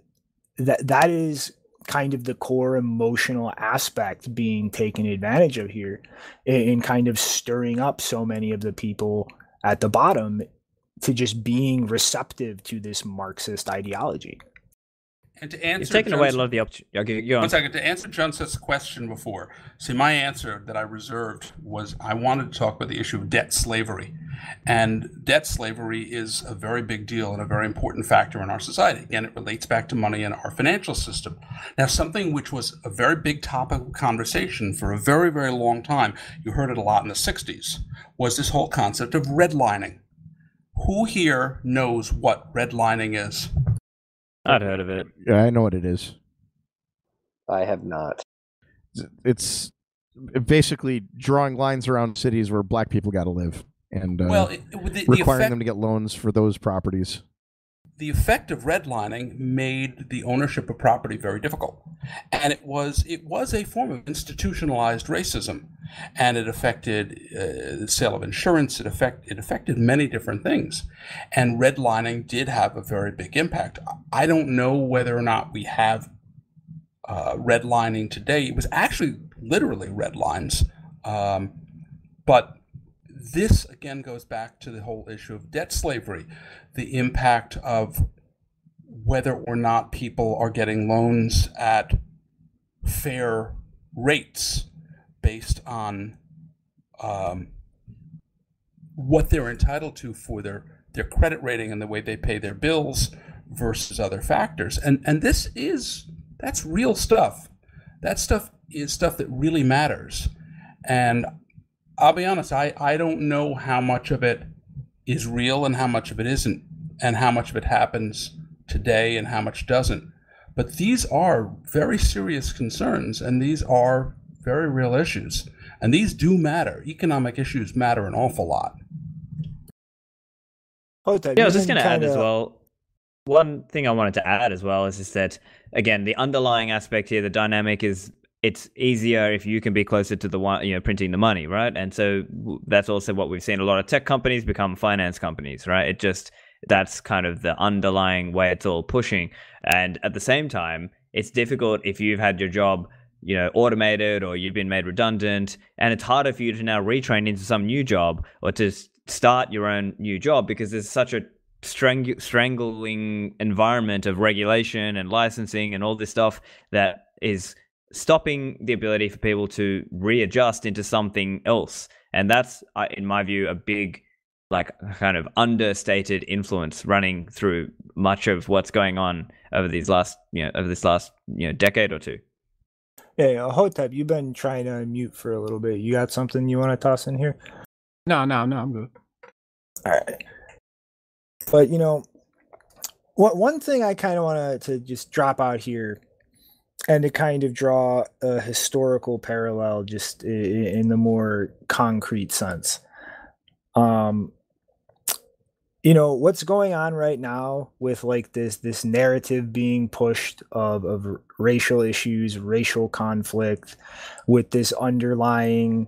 that that is kind of the core emotional aspect being taken advantage of here in kind of stirring up so many of the people at the bottom to just being receptive to this Marxist ideology. And to answer, you've taken away a lot of the opportunity. Okay, go on. One second to answer Junseth's question before. See, my answer that I reserved was I wanted to talk about the issue of debt slavery, and debt slavery is a very big deal and a very important factor in our society. Again, it relates back to money and our financial system. Now, something which was a very big topic of conversation for a very, very long time, you heard it a lot in the '60s, was this whole concept of redlining. Who here knows what redlining is? I'd heard of it. Yeah, I know what it is. I have not. It's basically drawing lines around cities where black people got to live and uh, well, it, the, requiring the effect, them to get loans for those properties. The effect of redlining made the ownership of property very difficult, and it was it was a form of institutionalized racism, and it affected uh, the sale of insurance. It affect it affected many different things, and redlining did have a very big impact. I don't know whether or not we have uh, redlining today. It was actually literally red lines, um, but this again goes back to the whole issue of debt slavery, the impact of whether or not people are getting loans at fair rates based on um, what they're entitled to for their, their credit rating and the way they pay their bills versus other factors. And and this is that's real stuff. That stuff is stuff that really matters. And I'll be honest, I, I don't know how much of it is real and how much of it isn't, and how much of it happens today and how much doesn't. But these are very serious concerns, and these are very real issues. And these do matter. Economic issues matter an awful lot. Oh, yeah, I was just going to add as well. One thing I wanted to add as well is, is that again the underlying aspect here, the dynamic is it's easier if you can be closer to the one you know printing the money right? And so that's also what we've seen a lot of tech companies become finance companies right? It just that's kind of the underlying way it's all pushing. And at the same time it's difficult if you've had your job you know automated or you've been made redundant and it's harder for you to now retrain into some new job or to start your own new job because there's such a strang- strangling environment of regulation and licensing and all this stuff that is stopping the ability for people to readjust into something else. And that's, uh, in my view, a big, like, kind of understated influence running through much of what's going on over these last, you know, over this last, you know, decade or two. Yeah, uh, Hotep, you've been trying to mute for a little bit. You got something you want to toss in here? No, no, no, I'm good. All right. But you know, what one thing I kind of want to to just drop out here and to kind of draw a historical parallel just in the more concrete sense. Um you know what's going on right now with like this this narrative being pushed of of racial issues racial conflict with this underlying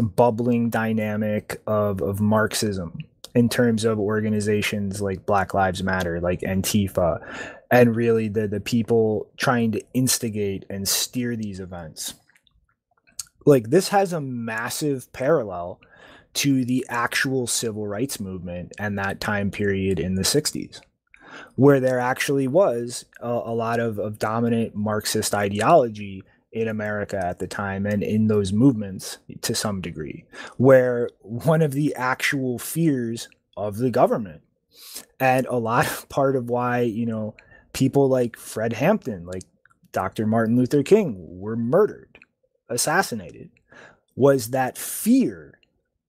bubbling dynamic of of marxism in terms of organizations like black lives matter like antifa and really the the people trying to instigate and steer these events. Like this has a massive parallel to the actual civil rights movement and that time period in the 60s where there actually was a, a lot of, of dominant marxist ideology in America at the time and in those movements to some degree, where one of the actual fears of the government and a lot [LAUGHS] of part of why, you know, people like Fred Hampton, like Dr. Martin Luther King, were murdered, assassinated, was that fear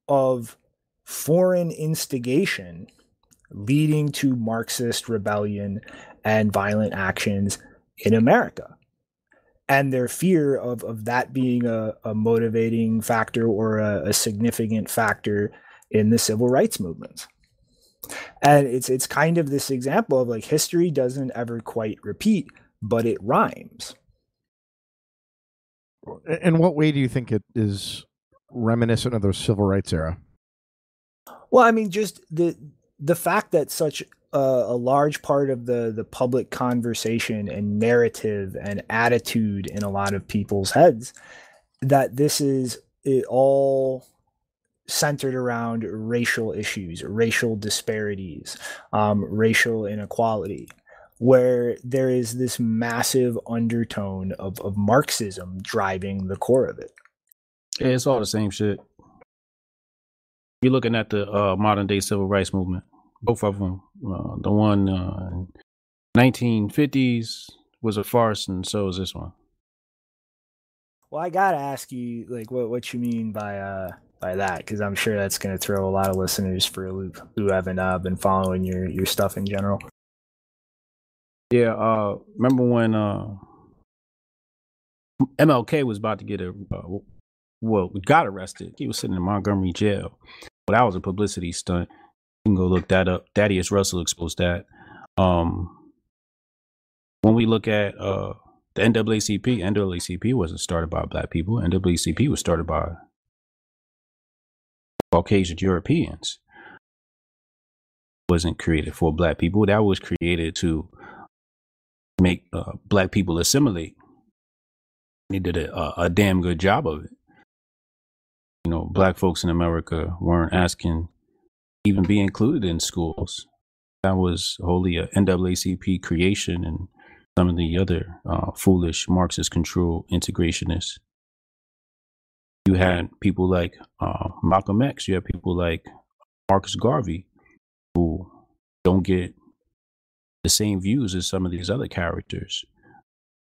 of foreign instigation leading to Marxist rebellion and violent actions in America. And their fear of, of that being a, a motivating factor or a, a significant factor in the civil rights movements and it's it's kind of this example of like history doesn't ever quite repeat but it rhymes. In what way do you think it is reminiscent of the civil rights era? Well i mean just the the fact that such a, a large part of the the public conversation and narrative and attitude in a lot of people's heads that this is it all centered around racial issues, racial disparities, um, racial inequality, where there is this massive undertone of, of Marxism driving the core of it. Yeah, it's all the same shit. You're looking at the uh, modern day civil rights movement, both of them. Uh, the one uh, 1950s was a farce, and so is this one. Well, I gotta ask you, like, what what you mean by uh by that because I'm sure that's going to throw a lot of listeners for a loop who haven't uh, been following your your stuff in general. Yeah, uh, remember when uh, MLK was about to get a uh, well, got arrested. He was sitting in Montgomery jail. Well, that was a publicity stunt. You can go look that up. Thaddeus Russell exposed that. Um, when we look at uh, the NAACP, NAACP wasn't started by black people. NAACP was started by Caucasian Europeans wasn't created for black people. That was created to make uh, black people assimilate. They did a, a, damn good job of it. You know, black folks in America weren't asking even be included in schools. That was wholly a NAACP creation and some of the other uh, foolish Marxist control integrationists you had people like uh, Malcolm X, you had people like Marcus Garvey, who don't get the same views as some of these other characters.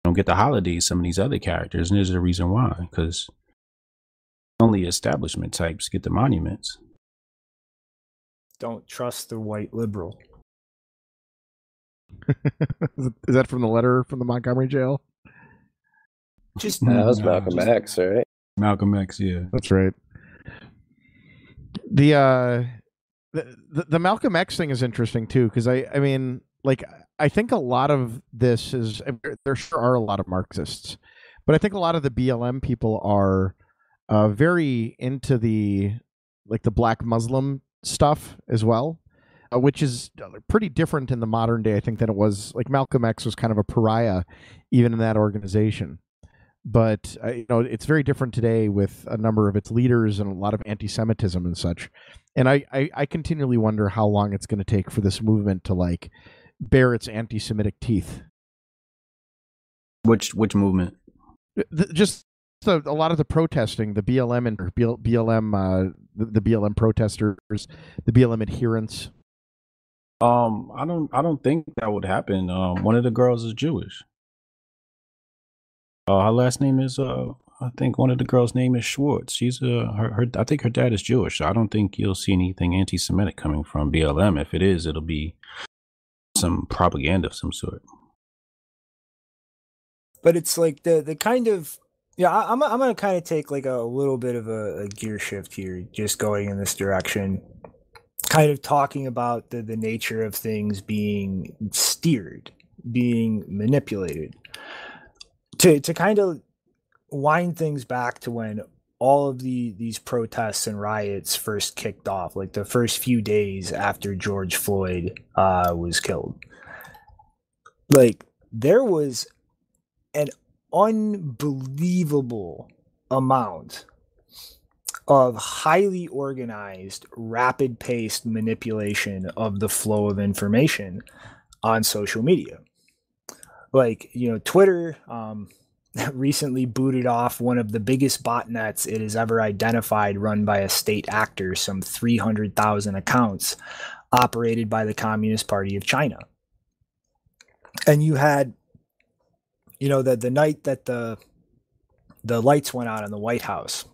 Don't get the holidays some of these other characters, and there's a reason why, because only establishment types get the monuments. Don't trust the white liberal. [LAUGHS] Is that from the letter from the Montgomery jail? Just that was Malcolm X, right? Malcolm X, yeah. That's right. The uh the, the, Malcolm X thing is interesting too because I I mean like I think a lot of this is there sure are a lot of Marxists, But I think a lot of the BLM people are uh, very into the like the black Muslim stuff as well, uh, which is uh, pretty different in the modern day. I think than it was like Malcolm X was kind of a pariah even in that organization. But uh, you know, it's very different today with a number of its leaders and a lot of anti-Semitism and such. And I, I, I continually wonder how long it's going to take for this movement to like bare its anti-Semitic teeth. Which which movement? The, just the, a lot of the protesting, the BLM and BLM, uh, the, the BLM protesters, the BLM adherents. Um, I don't, I don't think that would happen. Um, one of the girls is Jewish. Uh, her last name is uh, I think one of the girls' name is Schwartz. She's uh, her, her, I think her dad is Jewish. So I don't think you'll see anything anti-Semitic coming from BLM. If it is, it'll be some propaganda of some sort. But it's like the the kind of yeah, I, am I'm, gonna kind of take like a, little bit of a, a gear shift here, just going in this direction, kind of talking about the the nature of things being steered, being manipulated, to to kind of wind things back to when all of the these protests and riots first kicked off, like the first few days after George Floyd uh, was killed. Like there was an unbelievable amount of highly organized, rapid paced manipulation of the flow of information on social media. Like, you know, Twitter um, [LAUGHS] recently booted off one of the biggest botnets it has ever identified, run by a state actor, some 300,000 accounts operated by the Communist Party of China. And you had you know the the night that the the lights went out in the White House,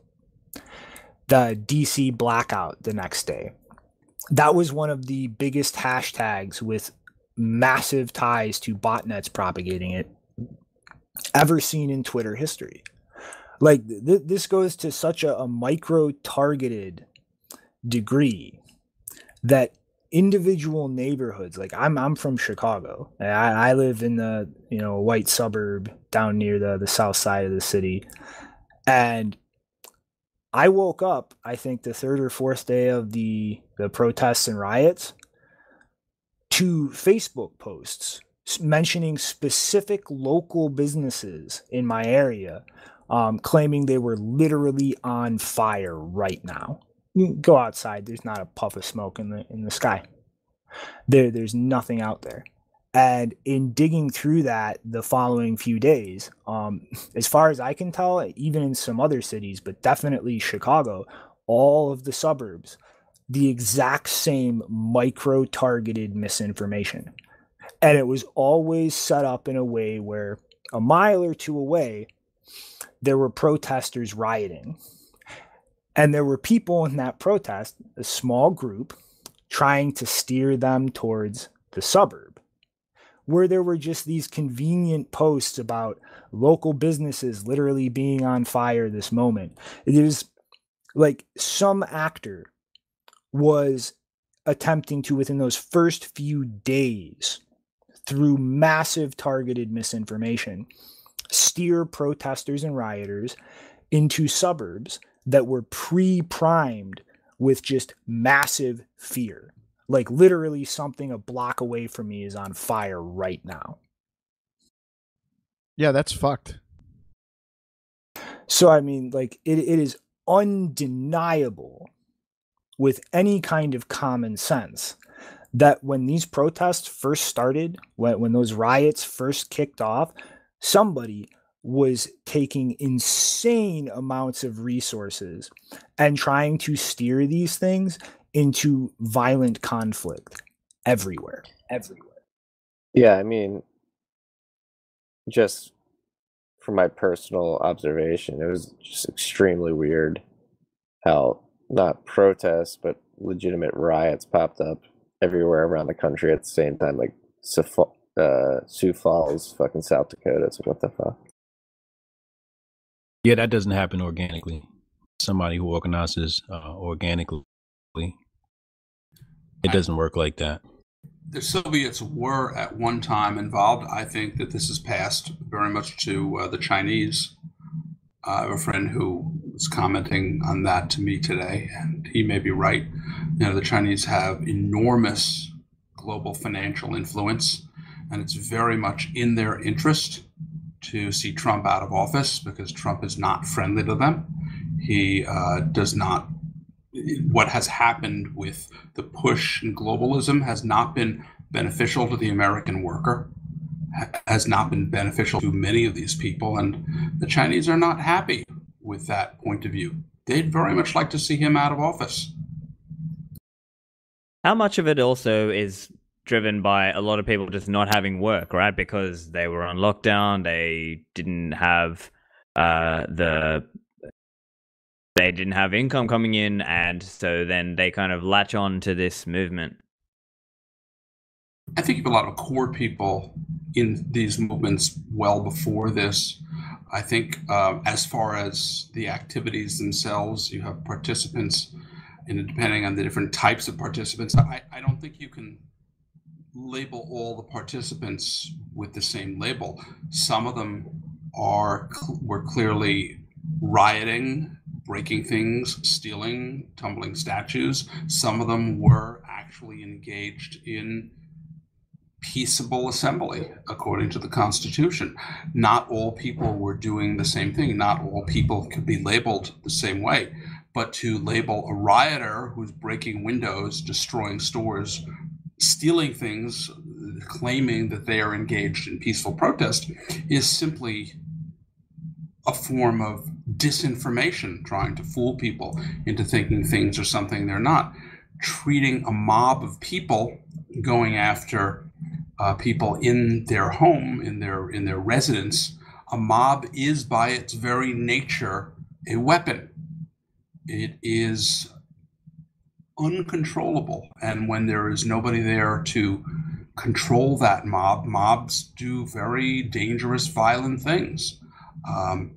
the DC blackout the next day. That was one of the biggest hashtags with massive ties to botnets propagating it ever seen in Twitter history. Like th- this goes to such a, a micro targeted degree that individual neighborhoods like i'm i'm from chicago i, I live in the you know white suburb down near the the south side of the city and i woke up i think the third or fourth day of the the protests and riots to facebook posts mentioning specific local businesses in my area um, claiming they were literally on fire right now. Go outside there's not a puff of smoke in the in the sky. There there's nothing out there. And in digging through that the following few days um, [LAUGHS] as far as i can tell even in some other cities but definitely chicago all of the suburbs the exact same micro targeted misinformation and it was always set up in a way where a mile or two away there were protesters rioting and there were people in that protest, a small group, trying to steer them towards the suburb, where there were just these convenient posts about local businesses literally being on fire this moment. It is like some actor was attempting to, within those first few days, through massive targeted misinformation, steer protesters and rioters into suburbs that were pre primed with just massive fear. Like literally something a block away from me is on fire right now. Yeah, that's fucked. So I mean, like it, it is undeniable with any kind of common sense that when these protests first started, when, when those riots first kicked off, somebody was taking insane amounts of resources and trying to steer these things into violent conflict everywhere. Everywhere. Yeah i mean just from my personal observation it was just extremely weird how not protests but legitimate riots popped up everywhere around the country at the same time like uh, sioux falls fucking south dakota it's like what the fuck yeah, that doesn't happen organically. Somebody who organizes uh, organically, it doesn't work like that. the Soviets were at one time involved. I think that this has passed very much to uh, the Chinese. I have a friend who was commenting on that to me today, and he may be right. You know, the Chinese have enormous global financial influence, and it's very much in their interest to see Trump out of office because Trump is not friendly to them. He uh, does not what has happened with the push in globalism has not been beneficial to the American worker, has not been beneficial to many of these people. And the Chinese are not happy with that point of view. They'd very much like to see him out of office. How much of it also is driven by a lot of people just not having work, right? Because they were on lockdown, they didn't have uh, the they didn't have income coming in, and so then they kind of latch on to this movement. I think a lot of core people in these movements well before this. I think uh, as far as the activities themselves, you have participants, and depending on the different types of participants, I, I don't think you can label all the participants with the same label. Some of them are were clearly rioting breaking things, stealing, tumbling statues. Some of them were actually engaged in peaceable assembly according to the Constitution. Not all people were doing the same thing. Not all people could be labeled the same way. But to label a rioter who's breaking windows, destroying stores, stealing things, claiming that they are engaged in peaceful protest is simply a form of disinformation, trying to fool people into thinking things are something they're not. Treating a mob of people going after uh, people in their home, in their in their residence, a mob is by its very nature a weapon. It is uncontrollable, and when there is nobody there to control that mob, mobs do very dangerous, violent things. Um,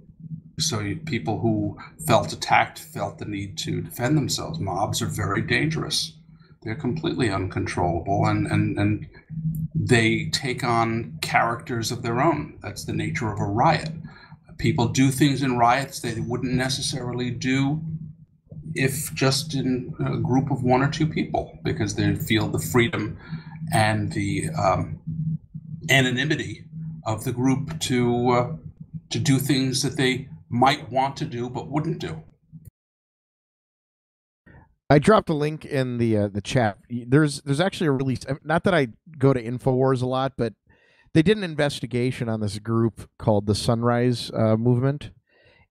so people who felt attacked felt the need to defend themselves. Mobs are very dangerous. They're completely uncontrollable and, and, and they take on characters of their own. That's the nature of a riot. People do things in riots they wouldn't necessarily do if just in a group of one or two people because they feel the freedom and the um, anonymity of the group to uh, to do things that they might want to do but wouldn't do. I dropped a link in the uh, the chat. There's there's actually a release. Not that I go to Infowars a lot, but they did an investigation on this group called the Sunrise uh, Movement,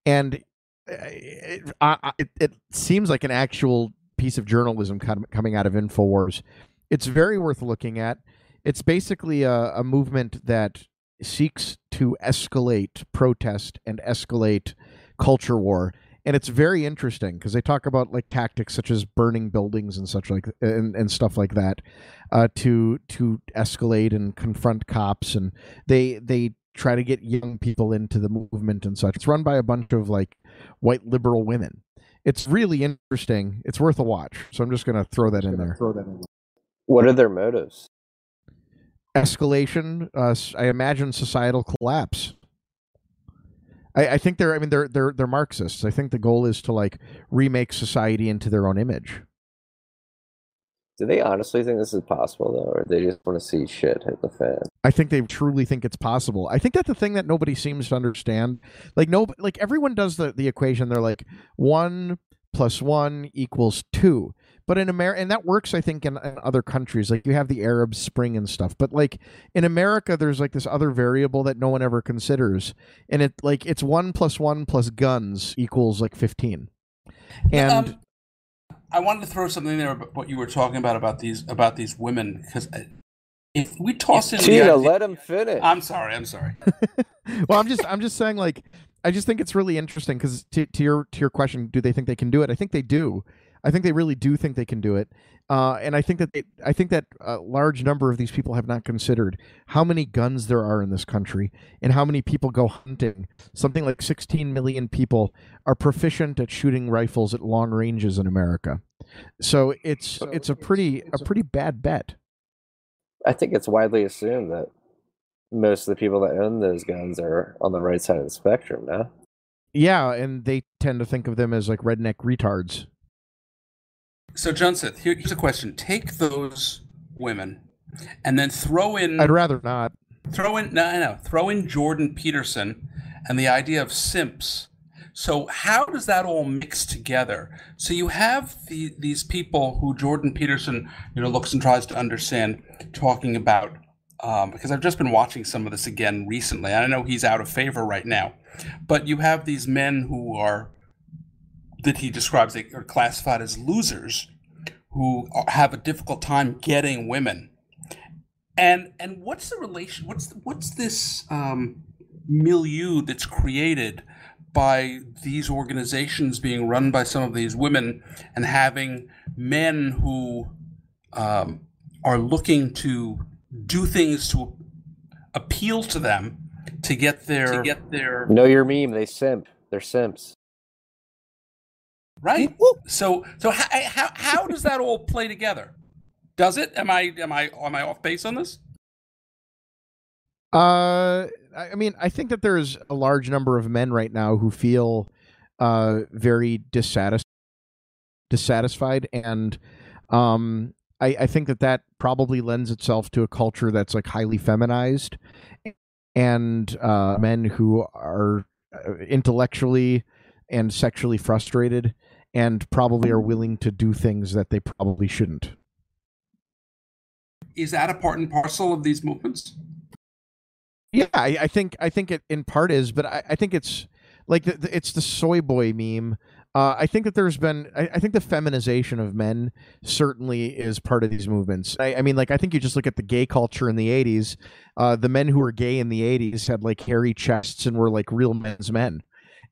and uh, it, it, it, seems like an actual piece of journalism coming out of Infowars. It's very worth looking at. It's basically a, a movement that seeks to escalate protest and escalate culture war and it's very interesting because they talk about like tactics such as burning buildings and such like and, and stuff like that uh, to to escalate and confront cops. And they they try to get young people into the movement and such. It's run by a bunch of like white liberal women. It's really interesting. It's worth a watch. So i'm just going to throw that in there. throw that in what are their motives? Escalation. Uh, I imagine societal collapse. I, I think they're. I mean, they're they're they're Marxists. I think the goal is to like remake society into their own image. Do they honestly think this is possible though, or they just want to see shit hit the fan? I think they truly think it's possible. I think that's the thing that nobody seems to understand. Like no, like everyone does the the equation. They're like one plus one equals two. But in America, and that works, I think, in, in, other countries. Like you have the Arab Spring and stuff. But like in America, there's like this other variable that no one ever considers, and it like it's one plus one plus guns equals like fifteen. And um, I wanted to throw something there about what you were talking about about these about these women because if we toss in Tina, idea, let him finish. I'm sorry. I'm sorry. [LAUGHS] well, I'm just I'm just saying like I just think it's really interesting because to, to your to your question, do they think they can do it? I think they do. I think they really do think they can do it, uh, and I think that they, I think that a large number of these people have not considered how many guns there are in this country and how many people go hunting. Something like 16 million people are proficient at shooting rifles at long ranges in America, so it's so it's a pretty it's, it's a pretty bad bet. I think it's widely assumed that most of the people that own those guns are on the right side of the spectrum now. Yeah, and they tend to think of them as like redneck retards. So, Junseth, here, here's a question: Take those women, and then throw in I'd rather not. throw in no, no, throw in Jordan Peterson and the idea of simps. So how does that all mix together? So you have the, these people who Jordan Peterson, you know, looks and tries to understand, talking about. Um, because I've just been watching some of this again recently. I know he's out of favor right now, but you have these men who are that he describes they are classified as losers, who have a difficult time getting women. And and what's the relation? What's what's this um, milieu that's created by these organizations being run by some of these women and having men who um, are looking to do things to appeal to them to get their to get their Know your meme. They simp. They're simps. Right. So so how, how how does that all play together? Does it? Am I am I am I off base on this? Uh, I mean, I think that there's a large number of men right now who feel uh, very dissatis- dissatisfied, and um, I, I think that that probably lends itself to a culture that's like highly feminized, and uh, men who are uh, intellectually and sexually frustrated, and probably are willing to do things that they probably shouldn't. Is that a part and parcel of these movements? Yeah, I, I think I think it in part is, but I, I think it's like the, the, it's the soy boy meme. Uh, I think that there's been I, I think the feminization of men certainly is part of these movements. I, I mean, like I think you just look at the gay culture in the '80s. Uh, the men who were gay in the '80s had like hairy chests and were like real men's men.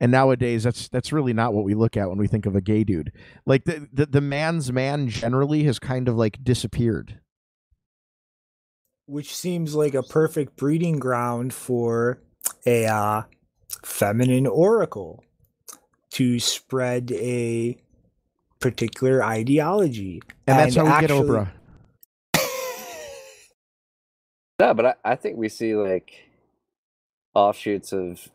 And nowadays, that's that's really not what we look at when we think of a gay dude. Like the the, the man's man generally has kind of like disappeared. which seems like a perfect breeding ground for a uh, feminine oracle to spread a particular ideology. And, that's how we actually- get Oprah. [LAUGHS] No, but I, I think we see like offshoots of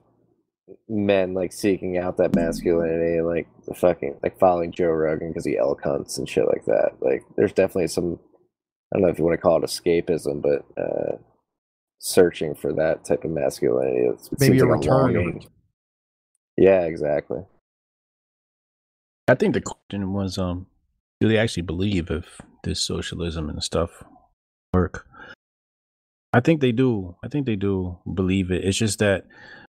men like seeking out that masculinity, like the fucking like following Joe Rogan because he elk hunts and shit like that. Like, there's definitely some. I don't know if you want to call it escapism, but uh, searching for that type of masculinity. It's, it Maybe a like return. longing. Yeah, exactly. I think the question was, um, do they actually believe if this socialism and stuff work? I think they do. I think they do believe it. It's just that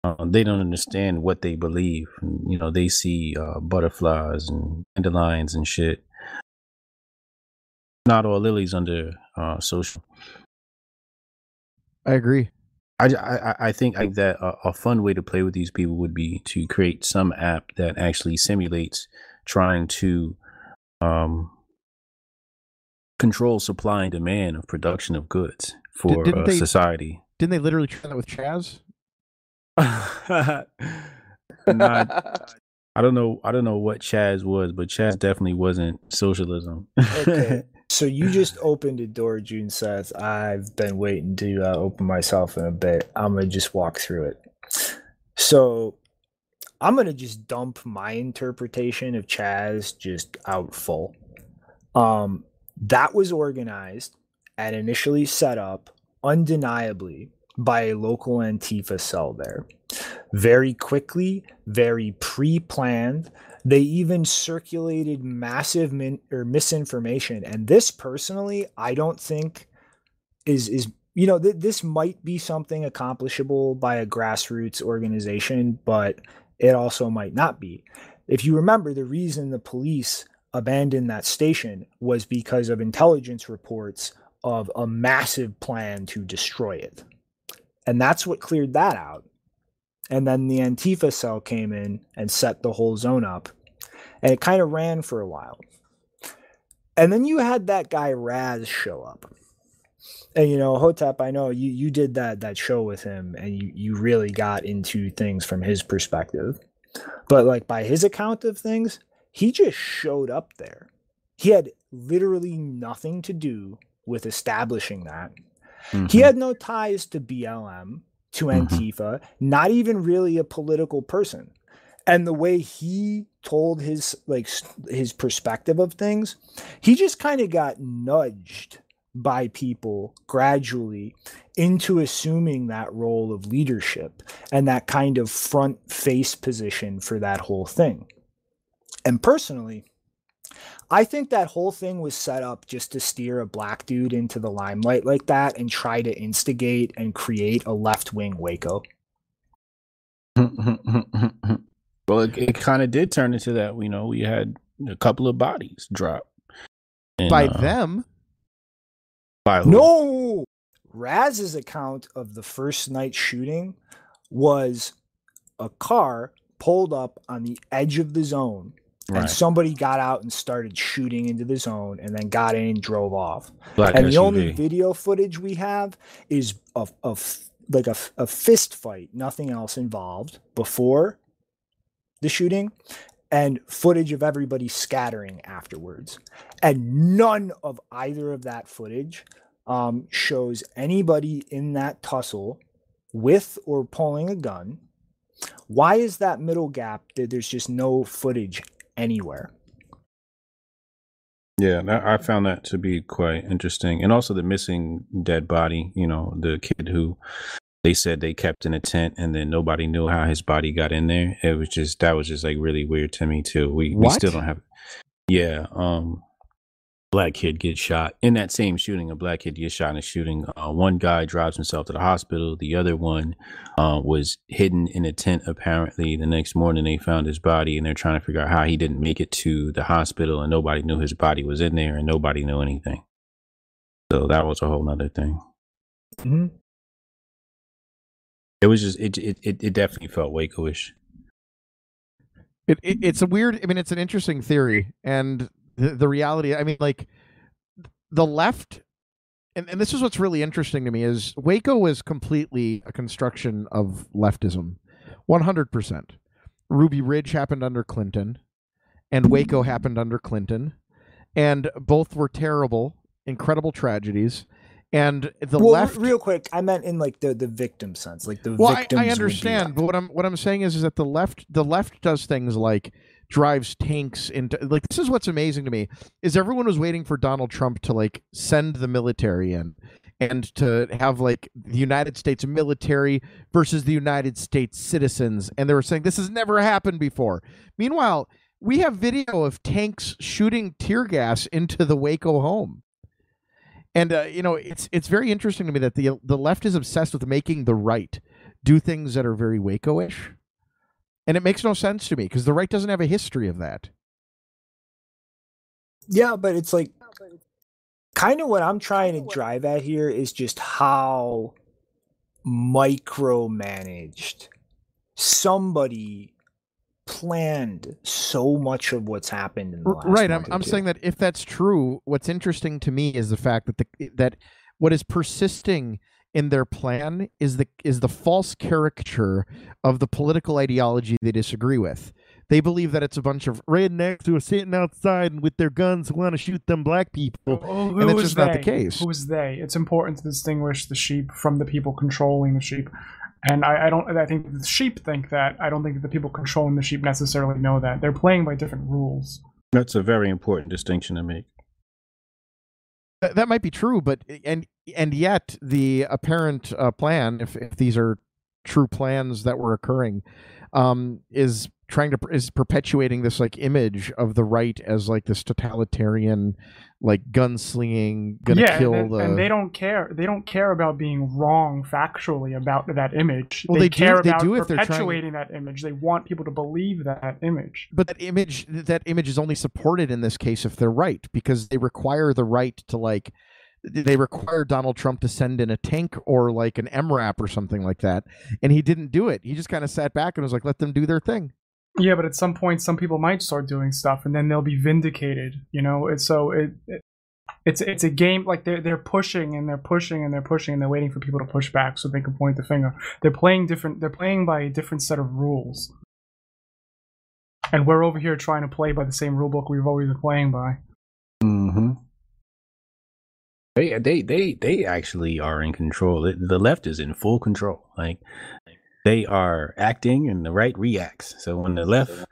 uh, they don't understand what they believe. And, you know, they see uh, butterflies and dandelions and shit. Not all lilies under uh, social. I agree. I, I, I think like that a, a fun way to play with these people would be to create some app that actually simulates trying to um, control supply and demand of production of goods for didn't uh, they- society. Didn't they literally try that with Chaz? Not, I don't know. I don't know what Chaz was, but Chaz definitely wasn't socialism. Okay. [LAUGHS] so you just opened a door, Junseth. I've been waiting to uh, open myself in a bit. I'm gonna just walk through it. So I'm gonna just dump my interpretation of Chaz just out full. Um, that was organized and initially set up undeniably by a local Antifa cell there. Very quickly, very pre-planned they even circulated massive min- or misinformation and this personally i don't think is is you know th- this might be something accomplishable by a grassroots organization but it also might not be if you remember the reason the police abandoned that station was because of intelligence reports of a massive plan to destroy it and that's what cleared that out and then the Antifa cell came in and set the whole zone up. And it kind of ran for a while. And then you had that guy Raz show up. And you know, Hotep, I know you you did that that show with him and you you really got into things from his perspective. But like by his account of things, he just showed up there. He had literally nothing to do with establishing that. He Mhm. had no ties to BLM, to Mhm. Antifa, not even really a political person. And the way he told his like his perspective of things, he just kind of got nudged by people gradually into assuming that role of leadership and that kind of front face position for that whole thing. And personally, I think that whole thing was set up just to steer a black dude into the limelight like that and try to instigate and create a left wing Waco. [LAUGHS] well, it, it kind of did turn into that. You know, we had a couple of bodies drop And, By uh, them, By who? No, Raz's account of the first night shooting was a car pulled up on the edge of the zone and somebody got out and started shooting into the zone and then got in and drove off. Black and the only video footage we have is of of like a, a fist fight, nothing else involved before the shooting, and footage of everybody scattering afterwards. And none of either of that footage um, shows anybody in that tussle with or pulling a gun. Why is that middle gap that there's just no footage anywhere? Yeah, I found that to be quite interesting, and also the missing dead body. You know, the kid who they said they kept in a tent, and then nobody knew how his body got in there. It was just that was just like really weird to me too. We we still don't have. Yeah, um, black kid gets shot in that same shooting. A black kid gets shot in a shooting. Uh, one guy drives himself to the hospital. The other one uh, was hidden in a tent. Apparently, the next morning they found his body, and they're trying to figure out how he didn't make it to the hospital, and nobody knew his body was in there, and nobody knew anything. So that was a whole nother thing. Mhm. It was just it it it, it definitely felt Waco-ish. It, it it's a weird. I mean, it's an interesting theory, and the, the reality. I mean, like the left, and, and this is what's really interesting to me is Waco was completely a construction of leftism, one hundred percent. Ruby Ridge happened under Clinton, and Waco happened under Clinton, and both were terrible, incredible tragedies. And the well, left, real quick, I meant in like the the victim sense, like the well, I. I understand, but what I'm what I'm saying is, is that the left the left does things like drives tanks into like this is what's amazing to me is everyone was waiting for Donald Trump to like send the military in and to have like the United States military versus the United States citizens and they were saying this has never happened before. Meanwhile, we have video of tanks shooting tear gas into the Waco home. And uh, you know, it's it's very interesting to me that the the left is obsessed with making the right do things that are very Waco-ish, and it makes no sense to me because the right doesn't have a history of that. Yeah, but it's like kind of what I'm trying to drive at here is just how micromanaged somebody planned so much of what's happened in the last right, I'm I'm saying that if that's true, what's interesting to me is the fact that the that what is persisting in their plan is the is the false caricature of the political ideology they disagree with. They believe that it's a bunch of rednecks who are sitting outside and with their guns who want to shoot them black people. Oh, and that's who just is not the they? case. Who is they? It's important to distinguish the sheep from the people controlling the sheep. And I, I don't. I think the sheep think that. I don't think the people controlling the sheep necessarily know that. They're playing by different rules. That's a very important distinction to make. Th- that might be true, but and and yet the apparent uh, plan, if if these are true plans that were occurring, um, is trying to is perpetuating this like image of the right as like this totalitarian, like gunslinging, gonna yeah, kill and, the. and they don't care. They don't care about being wrong factually about that image. Well, they, they do- care they about do if they're trying- perpetuating that image. They want people to believe that image. but that image that image is only supported in this case if they're right because they require the right to like they require Donald Trump to send in a tank or like an MRAP or something like that and he didn't do it he just kind of sat back and was like let them do their thing Yeah, but at some point, some people might start doing stuff, and then they'll be vindicated. You know, it's so it, it it's it's a game like they're they're pushing and they're pushing and they're pushing and they're waiting for people to push back so they can point the finger. They're playing different. They're playing by a different set of rules, and we're over here trying to play by the same rule book we've always been playing by. Mm-hmm. They they they they actually are in control. The left is in full control. Like they are acting, and the right reacts. So when the left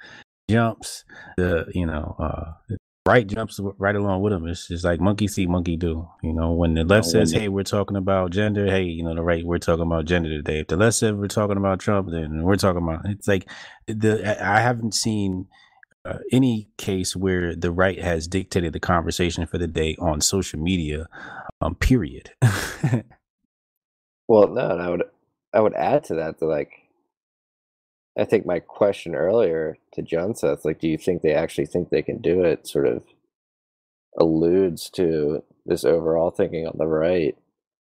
jumps, the you know uh, right jumps right along with them. It's just like monkey see, monkey do. You know, when the left says, "Hey, we're talking about gender," hey, you know, the right we're talking about gender today. If the left said we're talking about Trump, then we're talking about. It's like the I haven't seen uh, any case where the right has dictated the conversation for the day on social media. Um, period. [LAUGHS] Well, no, I would I would add to that that like I think my question earlier to Junseth, like, do you think they actually think they can do it? Sort of alludes to this overall thinking on the right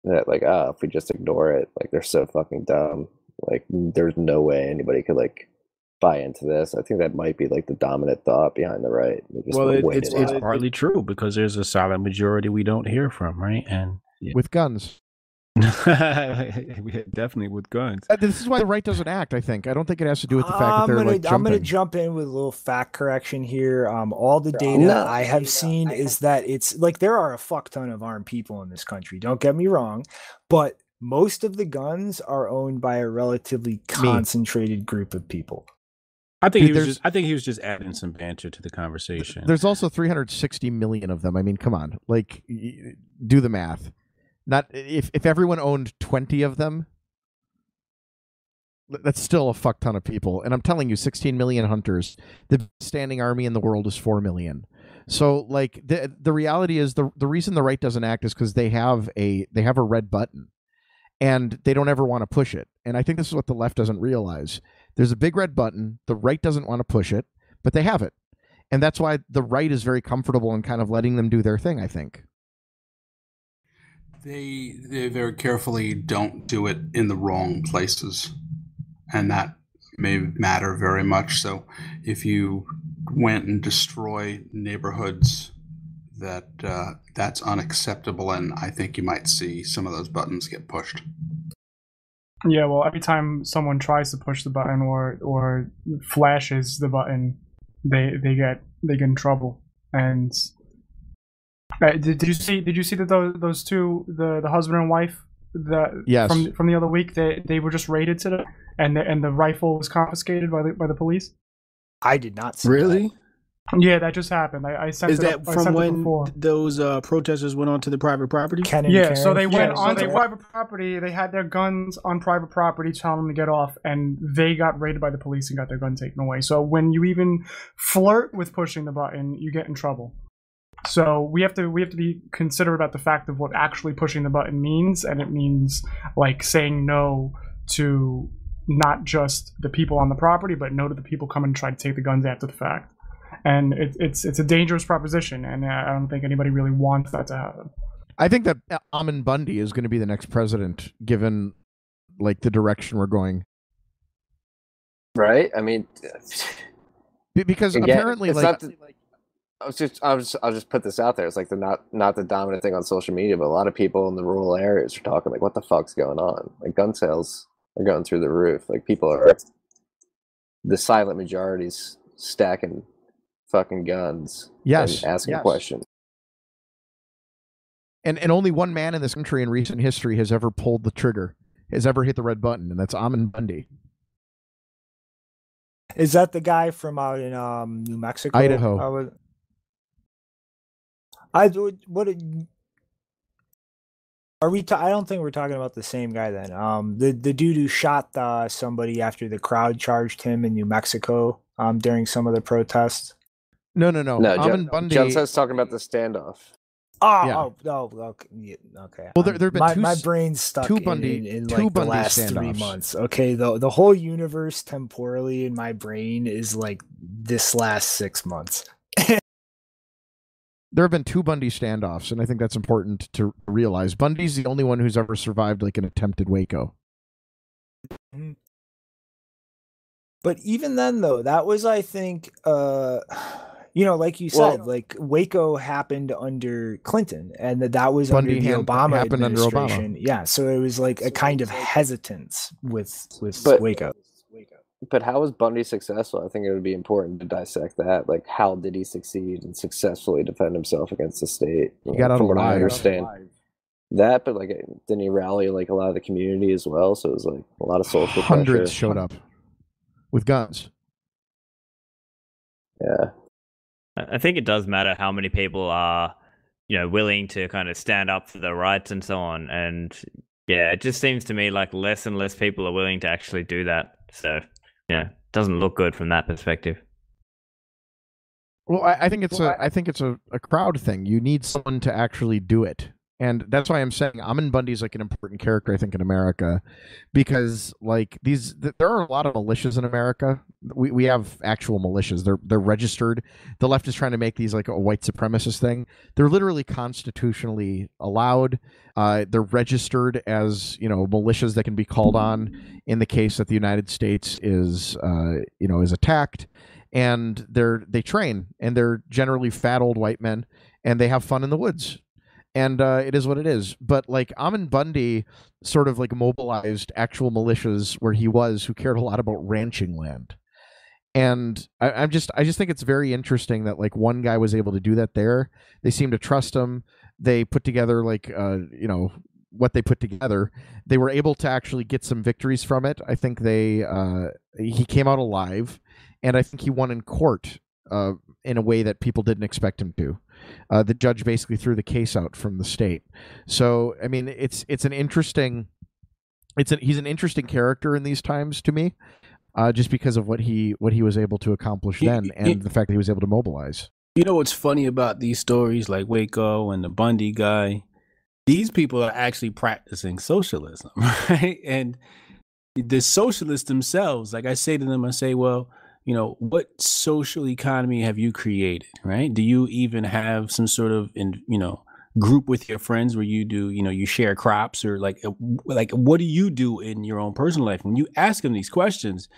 that like, ah, if we just ignore it, like they're so fucking dumb. Like, there's no way anybody could like buy into this. I think that might be like the dominant thought behind the right. Just well, it, it's it's partly true because there's a solid majority we don't hear from, right? And with guns. [LAUGHS] definitely with guns. Uh, This is why the right doesn't act. I think. I don't think it has to do with the fact that I'm they're gonna, like I'm gonna jump in with a little fact correction here. Um, all the data No. I have seen is that it's like there are a fuck ton of armed people in this country. Don't get me wrong, but most of the guns are owned by a relatively concentrated group of people. I think Dude, he was just I think he was just adding some banter to the conversation. There's also 360 million of them. I mean, come on, like do the math. Not if if everyone owned 20 of them, that's still a fuck ton of people. And I'm telling you, 16 million hunters. The standing army in the world is 4 million. So like the the reality is the the reason the right doesn't act is because they have a they have a red button, and they don't ever want to push it. And I think this is what the left doesn't realize. There's a big red button. The right doesn't want to push it, but they have it and that's why the right is very comfortable in kind of letting them do their thing. I think. They they very carefully don't do it in the wrong places, and that may matter very much. So, if you went and destroy neighborhoods, that uh, that's unacceptable, and I think you might see some of those buttons get pushed. Yeah, well, every time someone tries to push the button or or flashes the button, they they get they get in trouble. And uh, did, did you see did you see that those those two the the husband and wife the Yes. from from the other week they they were just raided today and the, and the rifle was confiscated by the by the police. I did not see that. really? Yeah, that just happened. I, I sent Is it that up- from when those uh, protesters went onto the private property? Ken and Yeah, so they went Yeah, onto they- private property. They had their guns on private property, telling them to get off, and they got raided by the police and got their gun taken away. So when you even flirt with pushing the button, you get in trouble. So we have to we have to be considerate about the fact of what actually pushing the button means, and it means like saying no to not just the people on the property, but no to the people coming and try to take the guns after the fact. And it, it's it's a dangerous proposition, and I don't think anybody really wants that to happen. I think that uh, Ammon Bundy is going to be the next president, given like the direction we're going. right? I mean, Because Again, apparently, like, not the- I was just, I was, I'll just put this out there. It's like the not, not the dominant thing on social media, but a lot of people in the rural areas are talking like, "What the fuck's going on?" Like gun sales are going through the roof. Like people are, the silent majorities stacking fucking guns. Yes, and asking yes. questions. and and only one man in this country in recent history has ever pulled the trigger, has ever hit the red button, and that's Ammon Bundy. Is that the guy from out in um New Mexico? Idaho. I was. I would- what did- are we? Ta- I don't think we're talking about the same guy then. Um, the the dude who shot uh, somebody after the crowd charged him in New Mexico um during some of the protests. No, no, no. No, Ammon John, Bundy. Junseth's talking about the standoff. Oh, Yeah. oh, oh, okay, yeah, okay. Well, there- there've been my, two my brain's stuck two Bundy- in, in, two like the Bundy last three months. Okay, the the whole universe temporally in my brain is like this last six months. [LAUGHS] there have been two Bundy standoffs, and I think that's important to realize. Bundy's the only one who's ever survived like an attempted Waco. But even then, though, that was, I think, uh, [SIGHS] you know, like you Well- said, like Waco happened under Clinton, and that that was Bundy under the Obama happened under Obama. administration. Yeah, so it was like a kind of hesitance with with But- Waco. But how was Bundy successful? I think it would be important to dissect that. Like, how did he succeed and successfully defend himself against the state? He You got know, out from what I understand. that, but like, didn't he rally like a lot of the community as well? So it was like a lot of social Hundreds pressure. showed up with guns. Yeah, I I think it does matter how many people are, you know, willing to kind of stand up for their rights and so on. And yeah, it just seems to me like less and less people are willing to actually do that. So yeah, it doesn't look good from that perspective. Well, I, I think it's a I think it's a, a crowd thing. You need someone to actually do it. And that's why I'm saying Ammon Bundy's like an important character, I think, in America, because like these, th- there are a lot of militias in America. We, we have actual militias. They're they're registered. The left is trying to make these like a white supremacist thing. They're literally constitutionally allowed. Uh, they're registered as you know militias that can be called on in the case that the United States is uh, you know is attacked and they're they train and they're generally fat old white men and they have fun in the woods and uh, it is what it is. But like Ammon Bundy sort of like mobilized actual militias where he was who cared a lot about ranching land. And I, I'm just I just think it's very interesting that like one guy was able to do that there. They seem to trust him. They put together like uh you know what they put together. They were able to actually get some victories from it. I think they uh he came out alive and I think he won in court uh, in a way that people didn't expect him to. Uh, the judge basically threw the case out from the state. So I mean, it's it's an interesting, it's an, he's an interesting character in these times to me, uh, just because of what he what he was able to accomplish He- then, and he- the fact that he was able to mobilize. You know what's funny about these stories like Waco and the Bundy guy? These people are actually practicing socialism, [LAUGHS] right? And the socialists themselves, like I say to them, I say, well, you know, what social economy have you created, right? Do you even have some sort of, in, you know, group with your friends where you do, you know, you share crops or like, uh, like what do you do in your own personal life? When you ask them these questions,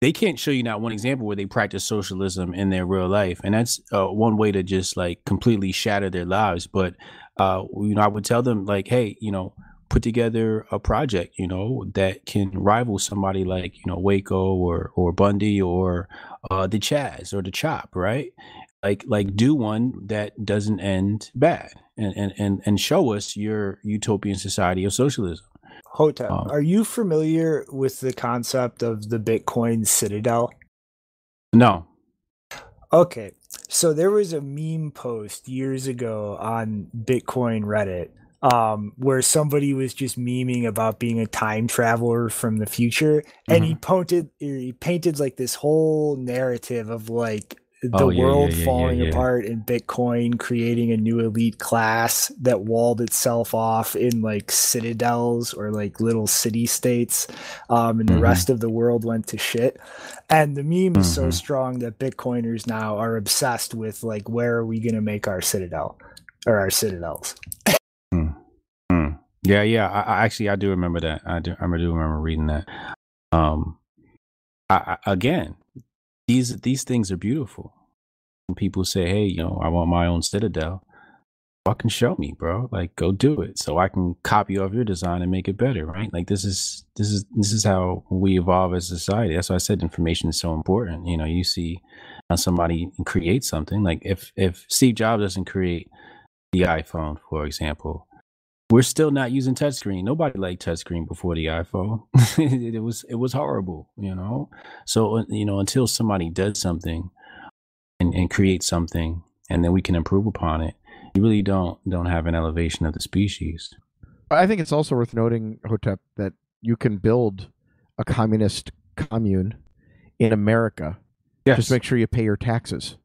they can't show you not one example where they practice socialism in their real life and that's uh, one way to just like completely shatter their lives but uh you know i would tell them like hey you know put together a project you know that can rival somebody like you know waco or or bundy or uh the chaz or the chop right? Like like do one that doesn't end bad and and and, and show us your utopian society of socialism. Hotep, Um, are you familiar with the concept of the Bitcoin Citadel? no. Okay, so there was a meme post years ago on Bitcoin Reddit um, where somebody was just memeing about being a time traveler from the future, and he painted he painted like this whole narrative of like the Oh, yeah, world yeah, falling yeah. apart and Bitcoin creating a new elite class that walled itself off in like citadels or like little city states, um, and the Mhm. rest of the world went to shit. And the meme is so Mhm. strong that Bitcoiners now are obsessed with like where are we going to make our citadel or our citadels. [LAUGHS] Yeah, yeah. I, I actually I do remember that. I do I do remember reading that. Um, I, I, again, these these things are beautiful. When people say, "Hey, you know, I want my own citadel," fucking show me, bro. Like, go do it, so I can copy off your design and make it better, right? Like, this is this is this is how we evolve as a society. That's why I said information is so important. You know, you see how somebody creates something. Like, if if Steve Jobs doesn't create the iPhone, for example, we're still not using touchscreen. Nobody liked touchscreen before the iPhone. it, [LAUGHS] it was it was horrible, you know. So uh, you know, until somebody does something and, and creates something, and then we can improve upon it, you really don't don't have an elevation of the species. I think it's also worth noting, Hotep, that you can build a communist commune in America. Yes. Just make sure you pay your taxes.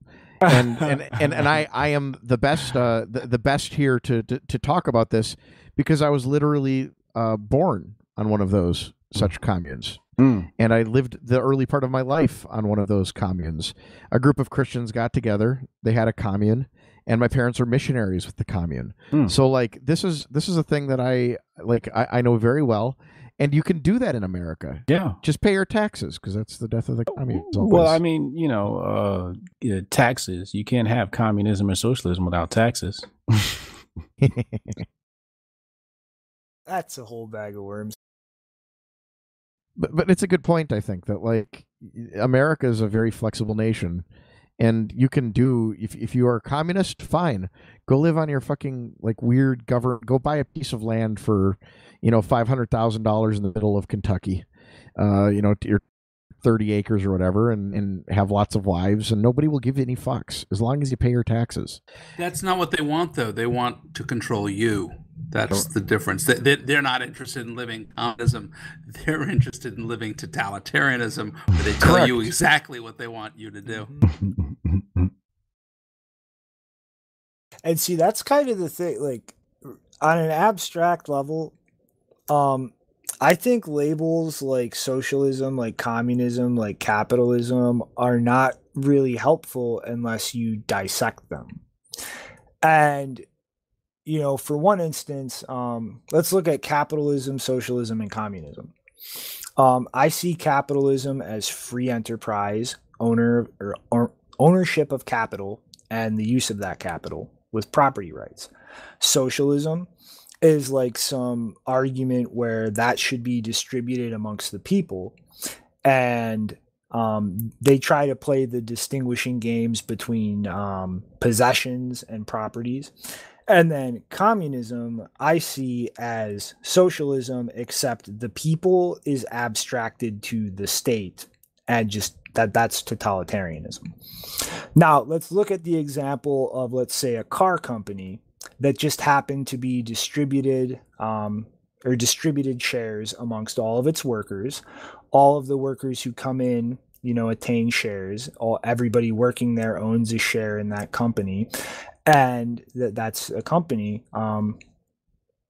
And [LAUGHS] and and, and I, I am the best uh, the, the best here to, to to talk about this because I was literally uh, born on one of those such communes Mm. and I lived the early part of my life on one of those communes. A group of Christians got together, they had a commune, and my parents were missionaries with the commune. Hmm. So like this is this is a thing that I like I, I know very well, and you can do that in America. Yeah. Just pay your taxes because that's the death of the commune. It's all Well. I mean, you know, uh, yeah, taxes. You can't have communism or socialism without taxes. [LAUGHS] That's a whole bag of worms. but but it's a good point. I think that like America is a very flexible nation, and you can do if if you are a communist, fine, go live on your fucking like weird government. Go buy a piece of land for, you know, five hundred thousand dollars in the middle of Kentucky, uh, you know, your thirty acres or whatever, and and have lots of wives, and nobody will give you any fucks as long as you pay your taxes. That's not what they want, though. They want to control you. That's the difference. They, they, they're not interested in living communism. They're interested in living totalitarianism, where they tell you exactly what they want you to do. [LAUGHS] And see, that's kind of the thing. Like on an abstract level, um, I think labels like socialism, like communism, like capitalism are not really helpful unless you dissect them. And you know, for one instance, um, let's look at capitalism, socialism, and communism. Um, I see capitalism as free enterprise, owner or, or ownership of capital, and the use of that capital with property rights. Socialism is like some argument where that should be distributed amongst the people, and um, they try to play the distinguishing games between um, possessions and properties. And then communism, I see as socialism, except the people is abstracted to the state and just that that's totalitarianism. Now, let's look at the example of, let's say, a car company that just happened to be distributed um, or distributed shares amongst all of its workers. All of the workers who come in, you know, attain shares. All everybody working there owns a share in that company, and that that's a company. Um,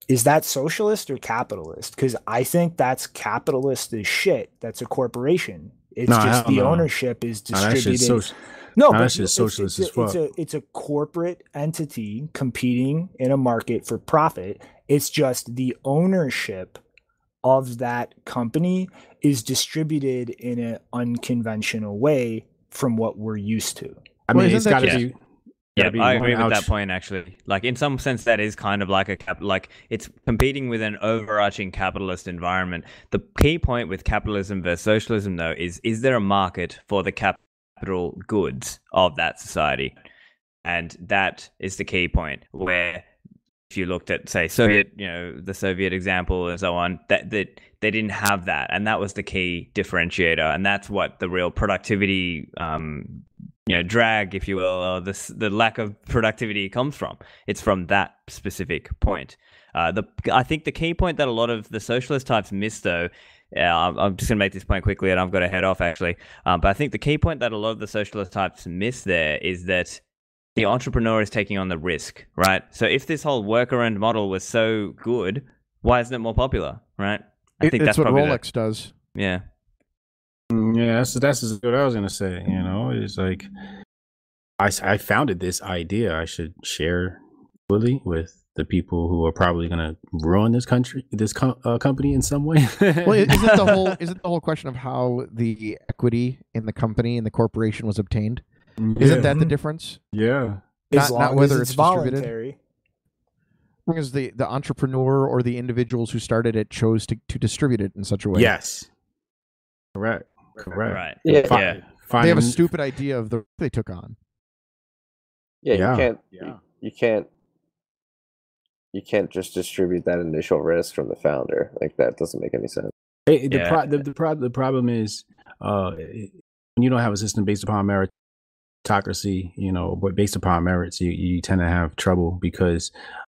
is that socialist or capitalist? Because I think that's capitalist as shit. That's a corporation. It's No, just the no. ownership is Nah, that shit's distributed. soci- No, but it's- socialist it's, as a, it's a it's a corporate entity competing in a market for profit. It's just the ownership of that company is distributed in an unconventional way from what we're used to. I mean, isn't it's that got to just- be. Yeah, I agree with that point actually. Like in some sense, that is kind of like a cap. Like it's competing with an overarching capitalist environment. The key point with capitalism versus socialism, though, is is there a market for the capital goods of that society? And that is the key point. Where if you looked at, say, Soviet, you know, the Soviet example and so on, that that they didn't have that, and that was the key differentiator, and that's what the real productivity um, you know drag if you will or this the lack of productivity comes from it's from that specific point uh, the i think the key point that a lot of the socialist types miss though uh, I'm I'm just going to make this point quickly and I've got to head off actually. Um, but I think the key point that a lot of the socialist types miss there is that the entrepreneur is taking on the risk, right? So if this whole worker owned model was so good, why isn't it more popular, right? I It- think that's what probably the- Rolex does. yeah. Mm, Yeah, that's that's what I was gonna say. You know, it's like I I founded this idea. I should share fully with the people who are probably gonna ruin this country, this co- uh, company in some way. Well, is it the whole [LAUGHS] isn't the whole question of how the equity in the company and the corporation was obtained? Isn't that the difference? Yeah. As Not- long not whether as it's it's distributed. voluntary. Because the the entrepreneur or the individuals who started it chose to, to distribute it in such a way. Yes. Correct. Correct. Right. Yeah, Fi- Yeah. they have a stupid idea of the they took on. Yeah, Yeah, you can't. yeah. You, you can't. You can't just distribute that initial risk from the founder. Like that doesn't make any sense. It- the, Yeah. pro- the, the, pro- the problem is uh, when you don't have a system based upon meritocracy, you know, but based upon merits, you, you tend to have trouble because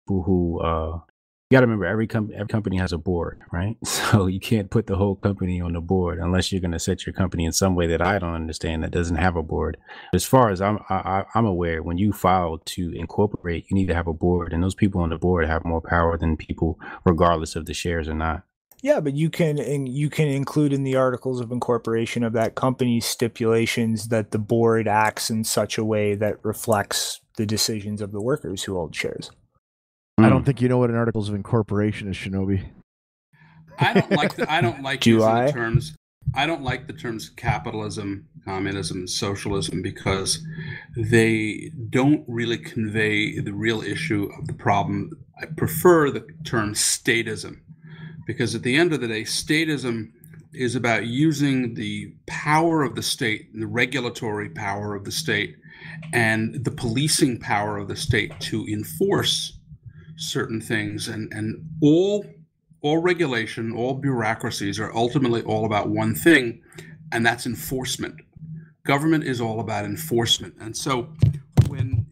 people who uh, you got to remember every, com- every company has a board, right? [LAUGHS] So you can't put the whole company on the board unless you're going to set your company in some way that I don't understand that doesn't have a board. As far as I'm I, I'm aware, when you file to incorporate, you need to have a board, and those people on the board have more power than people, regardless of the shares or not. Yeah, but you can and you can include in the articles of incorporation of that company stipulations that the board acts in such a way that reflects the decisions of the workers who hold shares. I Mm. don't think you know what an articles of incorporation is, Shinobi. I don't like the, I don't [LAUGHS] like Do using I? the terms. I don't like the terms capitalism, communism, socialism because they don't really convey the real issue of the problem. I prefer the term statism because at the end of the day, statism is about using the power of the state, the regulatory power of the state, and the policing power of the state to enforce certain things. And, and all, all regulation, all bureaucracies are ultimately all about one thing, and that's enforcement. Government is all about enforcement. And so when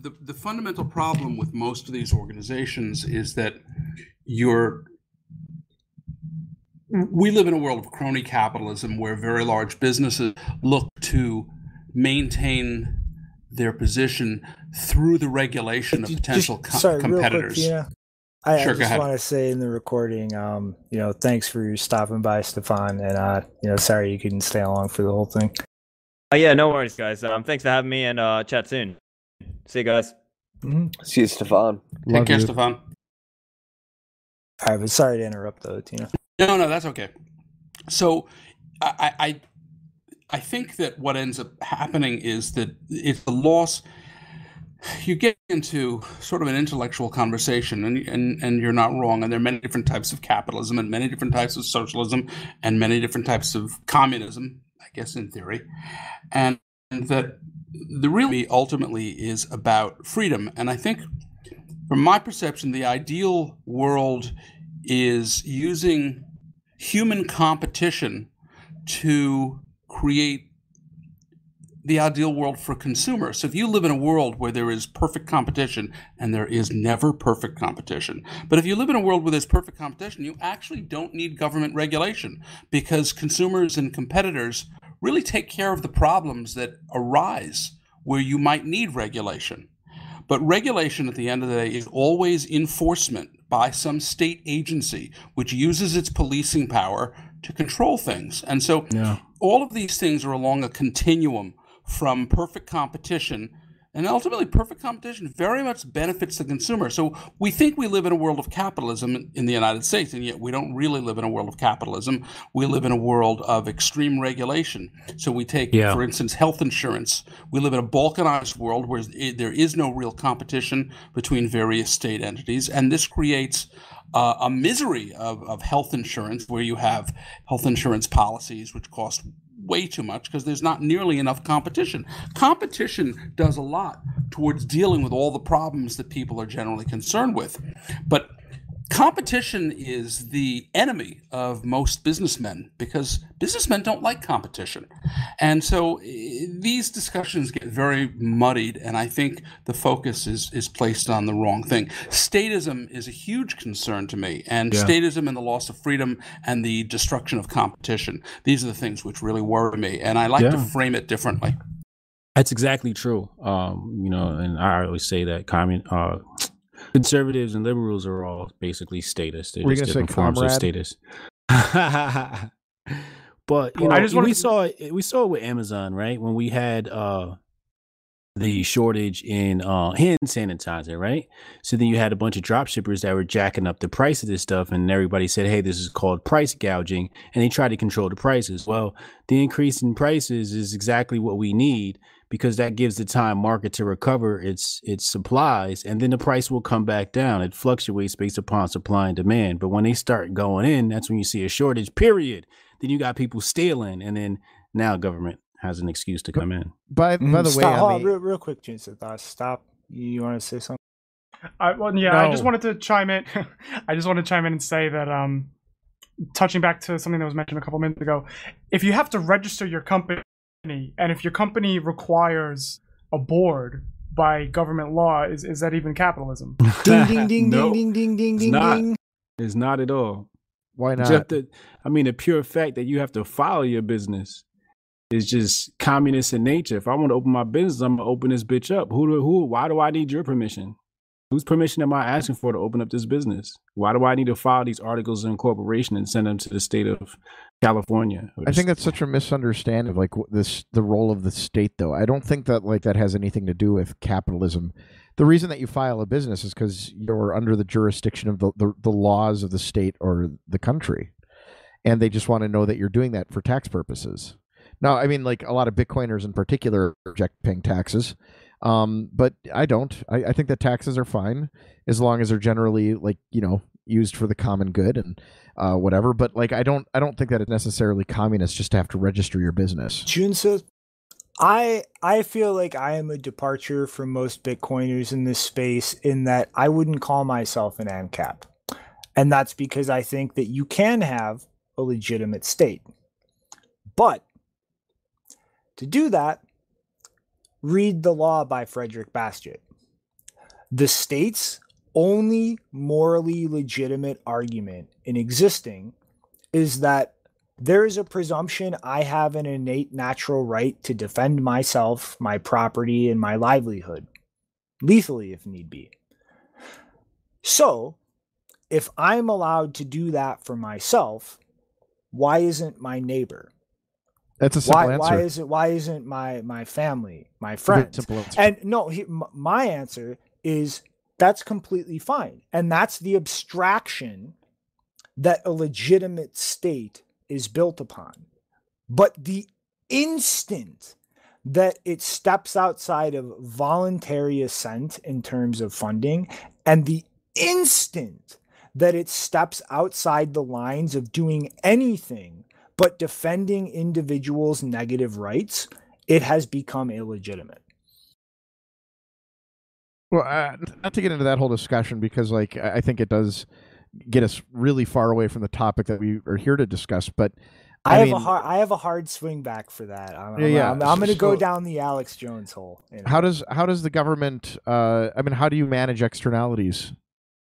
the, the fundamental problem with most of these organizations is that you're we live in a world of crony capitalism where very large businesses look to maintain their position through the regulation of Just- potential co- sorry, real quick, competitors. Tina. I, Sure, I just want to say in the recording, um, you know, thanks for stopping by, Stephan, and uh, you know, sorry you couldn't stay along for the whole thing. Oh yeah, no worries, guys. Um, thanks for having me, and uh, chat soon. See you guys. See you, Stephan. Take Love care, you. Stephan. All right, but sorry to interrupt though, Tina. No, no, that's okay. So, I, I, I think that what ends up happening is that it's the loss. You get into sort of an intellectual conversation, and and and you're not wrong. And there are many different types of capitalism, and many different types of socialism, and many different types of communism. I guess in theory, and, and that the real ultimately is about freedom. And I think, from my perception, the ideal world is using human competition to create the ideal world for consumers. So if you live in a world where there is perfect competition, and there is never perfect competition, but if you live in a world where there's perfect competition, you actually don't need government regulation because consumers and competitors really take care of the problems that arise where you might need regulation. But regulation at the end of the day is always enforcement by some state agency which uses its policing power to control things. And so Yeah. All of these things are along a continuum from perfect competition and ultimately perfect competition very much benefits the consumer. So we think we live in a world of capitalism in the united states and yet we don't really live in a world of capitalism. We live in a world of extreme regulation. So we take Yeah. for instance health insurance. We live in a balkanized world where there is no real competition between various state entities and this creates uh, a misery of, of health insurance where you have health insurance policies which cost way too much because there's not nearly enough competition. Competition does a lot towards dealing with all the problems that people are generally concerned with. But competition is the enemy of most businessmen because businessmen don't like competition. And so eh, these discussions get very muddied, and I think the focus is, is placed on the wrong thing. Statism is a huge concern to me, and Yeah. statism and the loss of freedom and the destruction of competition. These are the things which really worry me, and I like to frame it differently. That's exactly true. Um, you know, and I always say that commun uh conservatives and liberals are all basically statists. They're Were just different forms of comrade? statists. [LAUGHS] but you know, I just we saw it we saw it with Amazon, right? When we had uh the shortage in uh hand sanitizer, right? So then you had a bunch of drop shippers that were jacking up the price of this stuff and everybody said, Hey, this is called price gouging, and they tried to control the prices. Well, the increase in prices is exactly what we need because that gives the time market to recover its its supplies and then the price will come back down it fluctuates based upon supply and demand but when they start going in that's when you see a shortage period then you got people stealing and then now government has an excuse to come in By by the way, stop, hold I on, mean- real, real quick, Jason. Uh, stop. You want to say something? I, well, yeah, I just wanted to chime in. [LAUGHS] I just want to chime in and say that, um, touching back to something that was mentioned a couple minutes ago, if you have to register your company, and if your company requires a board by government law, is is that even capitalism? [LAUGHS] Ding, ding, ding, No, ding, ding, ding, it's ding, not. ding. it's not at all why not? just the i mean the pure fact that you have to follow your business is just communist in nature if i want to open my business i'm gonna open this bitch up who do who why do i need your permission whose permission am i asking for to open up this business why do i need to file these articles of incorporation and send them to the state of california I think that's such a misunderstanding of like this the role of the state though. I don't think that like that has anything to do with capitalism. The reason that you file a business is because you're under the jurisdiction of the, the, the laws of the state or the country. And they just want to know that you're doing that for tax purposes. Now, I mean, like a lot of Bitcoiners in particular reject paying taxes. Um, but I don't. I, I think that taxes are fine as long as they're generally like, you know, used for the common good and uh, whatever. But like, I don't I don't think that it's necessarily communist just to have to register your business. Junseth, I I feel like I am a departure from most Bitcoiners in this space in that I wouldn't call myself an ANCAP. And that's because I think that you can have a legitimate state. But to do that, read the law by Frederick Bastiat. The state's only morally legitimate argument in existing is that there is a presumption I have an innate natural right to defend myself, my property, and my livelihood, lethally if need be. So, if I'm allowed to do that for myself, why isn't my neighbor? That's a simple Why, answer. why is it? Why isn't my my family, my friends? Simple answer. And no, he, m- my answer is that's completely fine. And that's the abstraction that a legitimate state is built upon. But the instant that it steps outside of voluntary assent in terms of funding, and the instant that it steps outside the lines of doing anything but defending individuals' negative rights, it has become illegitimate. Well, uh, not to get into that whole discussion because, like, I I think it does get us really far away from the topic that we are here to discuss. But I, I have a hard, I have a hard swing back for that. I'm, Yeah, I'm, yeah. I'm, I'm going to go down the Alex Jones hole. you know. how does how does the government? Uh, I mean, how do you manage externalities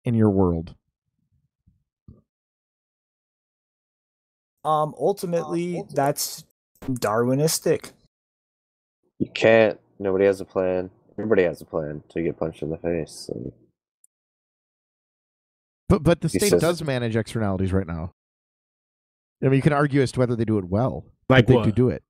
in your world? um ultimately that's Darwinistic. You can't. Nobody has a plan. Everybody has a plan to get punched in the face. And But but the He state says- does manage externalities right now. I mean, you can argue as to whether they do it well. Like but they what? do do it.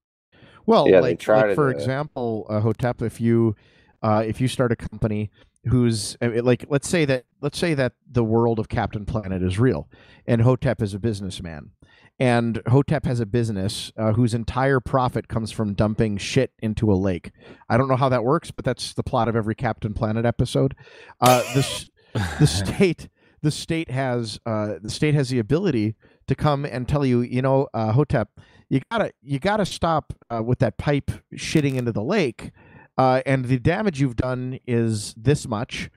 Well, Yeah, like, try like for example, uh, Hotep, if you uh, if you start a company who's like, let's say that let's say that the world of Captain Planet is real, and Hotep is a businessman, and Hotep has a business uh, whose entire profit comes from dumping shit into a lake. I don't know how that works, but that's the plot of every Captain Planet episode. Uh, this the [LAUGHS] state the state has uh, the state has the ability to come and tell you, you know, uh, Hotep, you gotta you gotta stop uh, with that pipe shitting into the lake, uh, and the damage you've done is this much,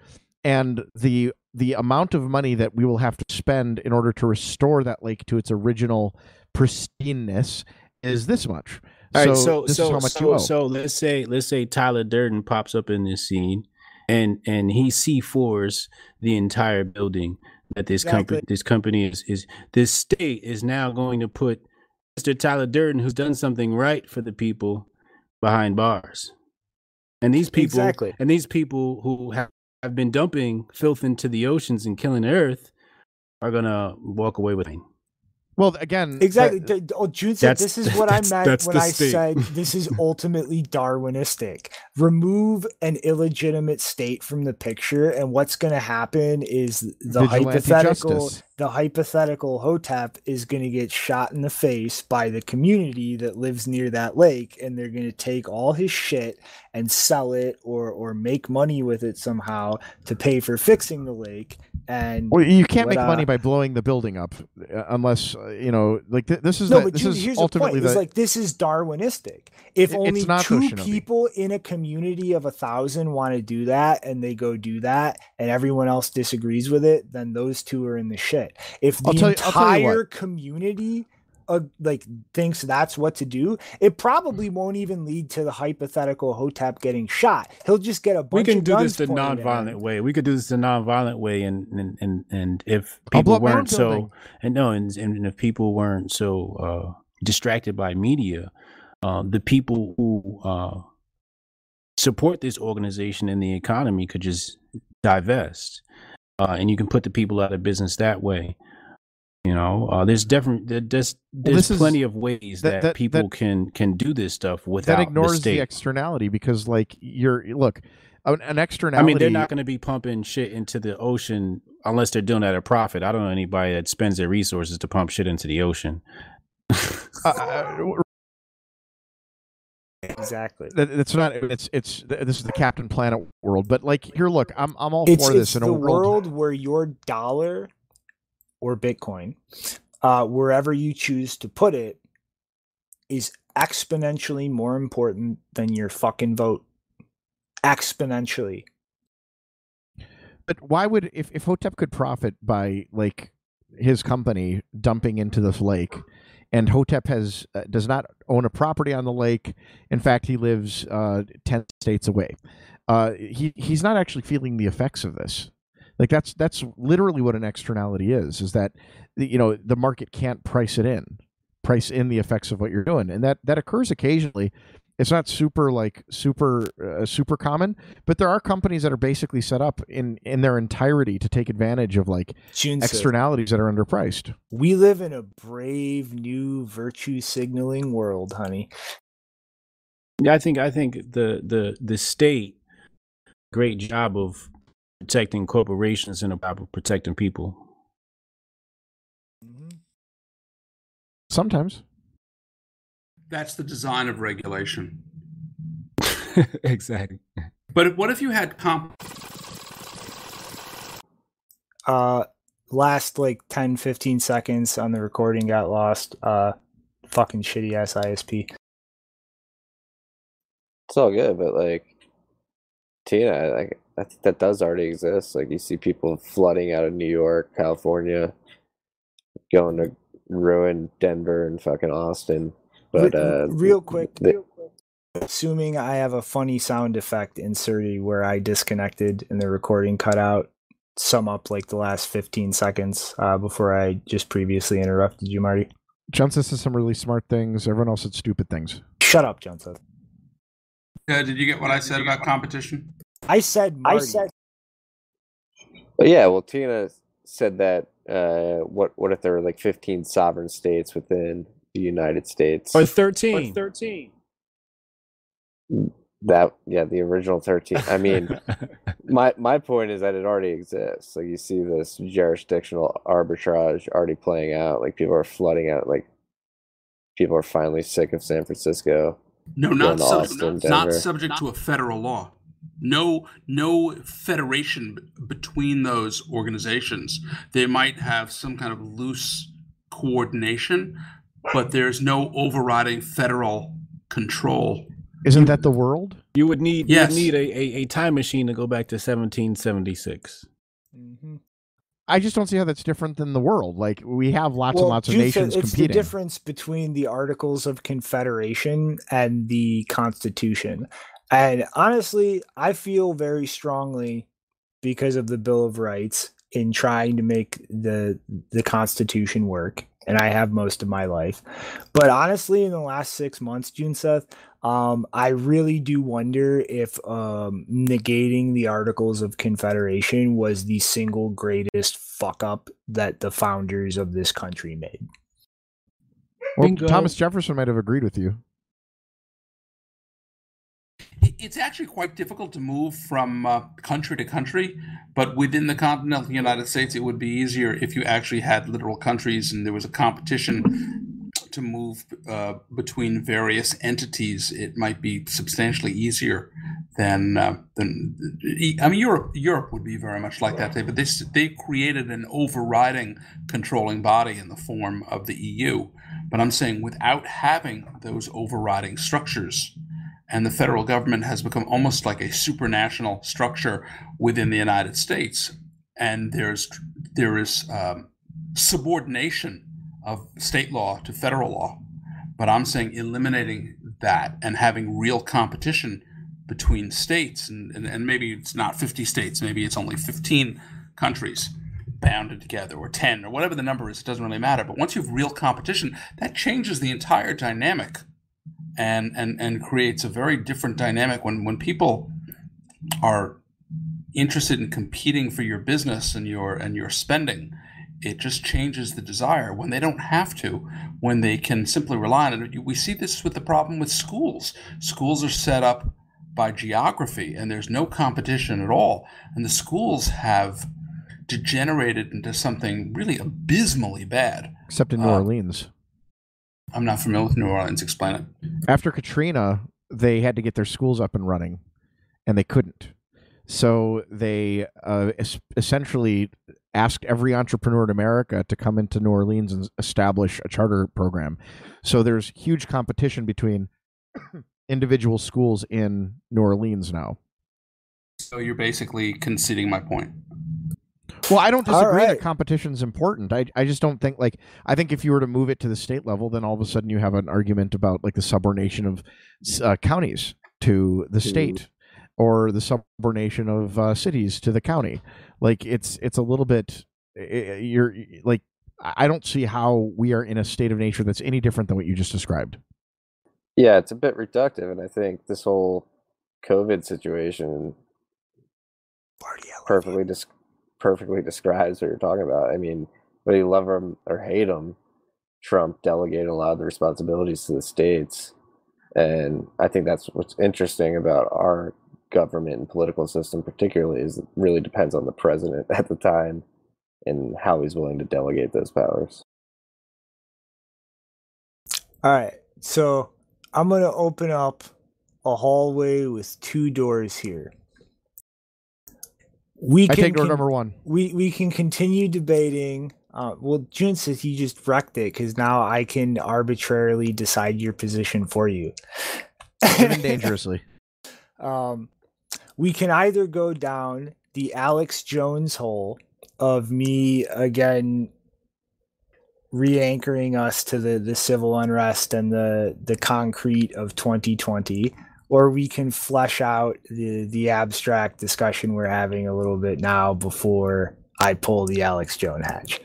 and the the amount of money that we will have to spend in order to restore that lake to its original pristineness is this much. All right, so this so is how much so, owe. so let's say let's say Tyler Durden pops up in this scene, and and he C fours the entire building that this company this company is is this state is now going to put Mr. Tyler Durden, who's done something right for the people, behind bars, and these people Exactly. and these people who have, have been dumping filth into the oceans and killing earth are gonna walk away with it. Well, again, Exactly. that- D- oh, Junseth this is [LAUGHS] what I meant when I state. said this is [LAUGHS] ultimately Darwinistic. Remove an illegitimate state from the picture, and what's going to happen is the Vigilante hypothetical justice. the hypothetical Hotep is going to get shot in the face by the community that lives near that lake, and they're going to take all his shit and sell it or or make money with it somehow to pay for fixing the lake. And Well, you can't make money uh, by blowing the building up uh, unless you know. Like th- this is no, the, but this is here's the point: ultimately it's the like this is Darwinistic. If It- only not, two people in a community of a thousand want to do that, and they go do that, and everyone else disagrees with it, then those two are in the shit. If the tell you- I'll tell you what. entire community uh, like thinks that's what to do, it probably won't even lead to the hypothetical Hotep getting shot. He'll just get a bunch. we can of do this guns the pointed at him. non-violent way. We could do this the non-violent way, and and and, and if people up my own weren't so, building. and no, and, and if people weren't so uh, distracted by media, uh, the people who uh, support this organization and the economy could just divest, uh, and you can put the people out of business that way. You know, uh, there's different. there- There's there's this is- plenty of ways that- that, that- people that- can can do this stuff without that ignores the the, externality because like you're look an, an externality. I mean, they're not going to be pumping shit into the ocean unless they're doing that at a profit. I don't know anybody that spends their resources to pump shit into the ocean. Uh, [LAUGHS] Exactly. that- that's not. It's it's this is the Captain Planet world. But like here, look, I'm I'm all It's, for this it's in a the world. world where your dollar or Bitcoin, uh, wherever you choose to put it, is exponentially more important than your fucking vote. Exponentially. But why would if if Hotep could profit by like his company dumping into this lake, and Hotep has uh, does not own a property on the lake. In fact, he lives uh, ten states away. Uh, he he's not actually feeling the effects of this. Like that's that's literally what an externality is. Is that you know the market can't price it in, price in the effects of what you're doing, and that that occurs occasionally. It's not super like super uh, super common, but there are companies that are basically set up in in their entirety to take advantage of like Junseth, externalities that are underpriced. We live in a brave new virtue signaling world, honey. Yeah, I think I think the the the state great job of protecting corporations and about protecting people. Sometimes. That's the design of regulation. [LAUGHS] exactly. But what if you had comp? Uh, last like 10, 15 seconds on the recording got lost. Uh, fucking shitty ass ISP. It's all good, but like Tina, like I think that does already exist. Like you see people flooding out of New York, California, going to ruin Denver and fucking Austin. But uh, real quick, the- real quick, assuming I have a funny sound effect inserted where I disconnected and the recording cut out, sum up like the last 15 seconds uh, before I just previously interrupted you, Marty. Junseth says some really smart things. Everyone else said stupid things. Shut up, Junseth. Uh, did you get what I said about competition? I said Marty. I said, but yeah, well, Tina said that. Uh, what what if there were like 15 sovereign states within the United States? Or 13. Or 13. That yeah, the original 13. I mean, [LAUGHS] my my point is that it already exists. Like you see this jurisdictional arbitrage already playing out. Like people are flooding out. Like people are finally sick of San Francisco. No, not, Going sub- Austin, not Denver. subject to a federal law. No, no federation b- between those organizations. They might have some kind of loose coordination, but there's no overriding federal control. Isn't that the world? You would need Yes. you would need a, a, a time machine to go back to 1776. Mhm. I just don't see how that's different than the world. Like we have lots Well, and lots of Jude said nations it's the difference between the Articles of Confederation and the Constitution. And honestly, I feel very strongly because of the Bill of Rights in trying to make the the Constitution work. And I have most of my life. But honestly, in the last six months, Junseth, um, I really do wonder if um, negating the Articles of Confederation was the single greatest fuck up that the founders of this country made. Well, Bingo. Thomas Jefferson might have agreed with you. It- It's actually quite difficult to move from uh, country to country, but within the continental United States, it would be easier if you actually had literal countries and there was a competition to move uh, between various entities. It might be substantially easier than uh, than. I mean, Europe Europe would be very much like that. They but this they created an overriding controlling body in the form of the EU. But I'm saying without having those overriding structures and the federal government has become almost like a supranational structure within the United States, and there's there is um, subordination of state law to federal law. But I'm saying eliminating that and having real competition between states, and, and, and maybe it's not 50 states, maybe it's only 15 countries bounded together, or 10, or whatever the number is, it doesn't really matter. But once you have real competition, that changes the entire dynamic and and and creates a very different dynamic when when people are interested in competing for your business and your and your spending it just changes the desire. When they don't have to when they can simply rely on it. We see this with the problem with schools. Schools are set up by geography and there's no competition at all. And the schools have degenerated into something really abysmally bad. Except in New Uh, Orleans. I'm not familiar with new orleans explain it After Katrina, they had to get their schools up and running, and they couldn't. So they uh, es- essentially asked every entrepreneur in America to come into New Orleans and establish a charter program. So there's huge competition between [COUGHS] individual schools in New Orleans now. So you're basically conceding my point. Well, I don't All disagree that right. competition is important. I I just don't think like I think if you were to move it to the state level, then all of a sudden you have an argument about like the subordination of uh, counties to the state, or the subordination of uh, cities to the county. Like it's it's a little bit i- i- you're like I I don't see how we are in a state of nature that's any different than what you just described. Yeah, it's a bit reductive, and I think this whole COVID situation Party perfectly dis- perfectly describes what you're talking about. I mean, whether you love him or hate him, Trump delegated a lot of the responsibilities to the states, and I think that's what's interesting about our government and political system, particularly, is it really depends on the president [LAUGHS] at the time and how he's willing to delegate those powers. All right. So I'm going to open up a hallway with two doors here. We I can, take door number one. we we can continue debating. Uh, well, June says he just wrecked it because now I can arbitrarily decide your position for you. Even [LAUGHS] dangerously. um, we can either go down the Alex Jones hole of me again re-anchoring us to the the civil unrest and the the concrete of 2020 or we can flesh out the the abstract discussion we're having a little bit now before I pull the Alex Jones hatch.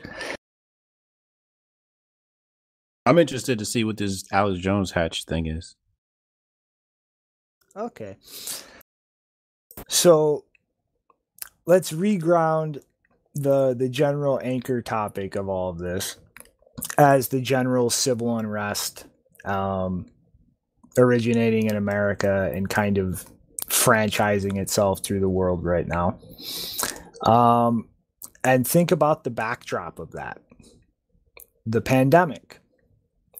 I'm interested to see what this Alex Jones hatch thing is. Okay. So let's reground the the general anchor topic of all of this as the general civil unrest um, originating in America and kind of franchising itself through the world right now. Um, and think about the backdrop of that the pandemic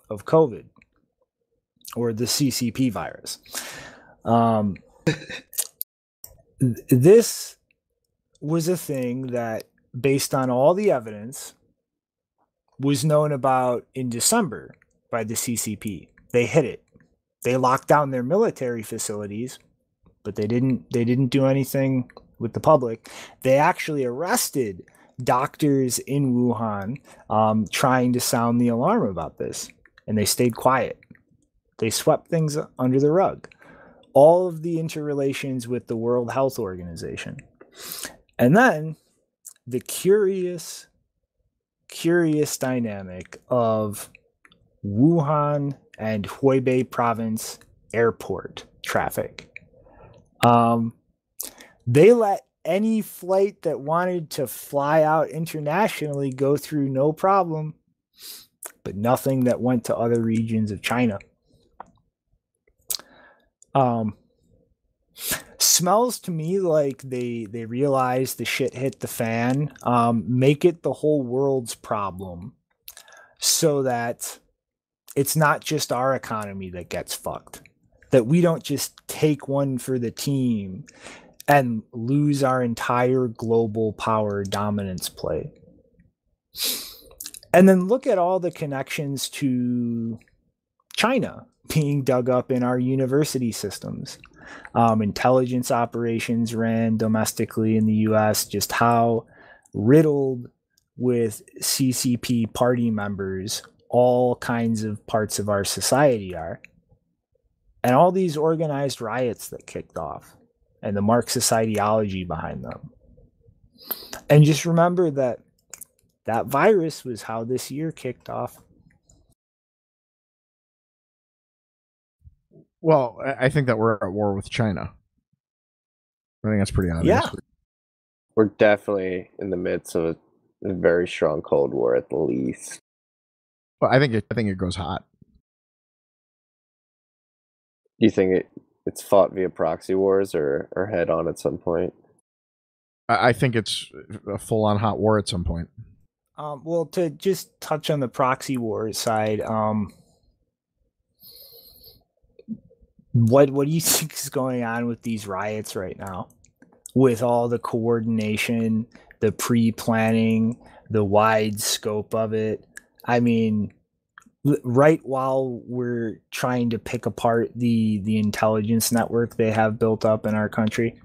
of COVID or the CCP virus. Um, this was a thing that, based on all the evidence, was known about in December by the CCP. They hit it. They locked down their military facilities, but they didn't. They didn't do anything with the public. They actually arrested doctors in Wuhan um, trying to sound the alarm about this, and they stayed quiet. They swept things under the rug all of the interrelations with the World Health Organization. And then the curious, curious dynamic of Wuhan and Hubei province airport traffic. Um, they let any flight that wanted to fly out internationally go through no problem, but nothing that went to other regions of China um smells to me like they they realize the shit hit the fan um make it the whole world's problem so that it's not just our economy that gets fucked that we don't just take one for the team and lose our entire global power dominance play and then look at all the connections to china being dug up in our university systems. Um, intelligence operations ran domestically in the US, just how riddled with CCP party members all kinds of parts of our society are. And all these organized riots that kicked off and the Marxist ideology behind them. And just remember that that virus was how this year kicked off. Well, I I think that we're at war with China. I think that's pretty obvious. Yeah. We're definitely in the midst of a, a very strong Cold War, at the least. Well, I think it, I think it goes hot. Do you think it, it's fought via proxy wars or, or head on at some point? I, I think it's a full on hot war at some point. Um, well, to just touch on the proxy war side, um, what what do you [LAUGHS] think is going on with these riots right now? with all the coordination, the pre-planning, the wide scope of it. I mean, right while we're trying to pick apart the the intelligence network they have built up in our country.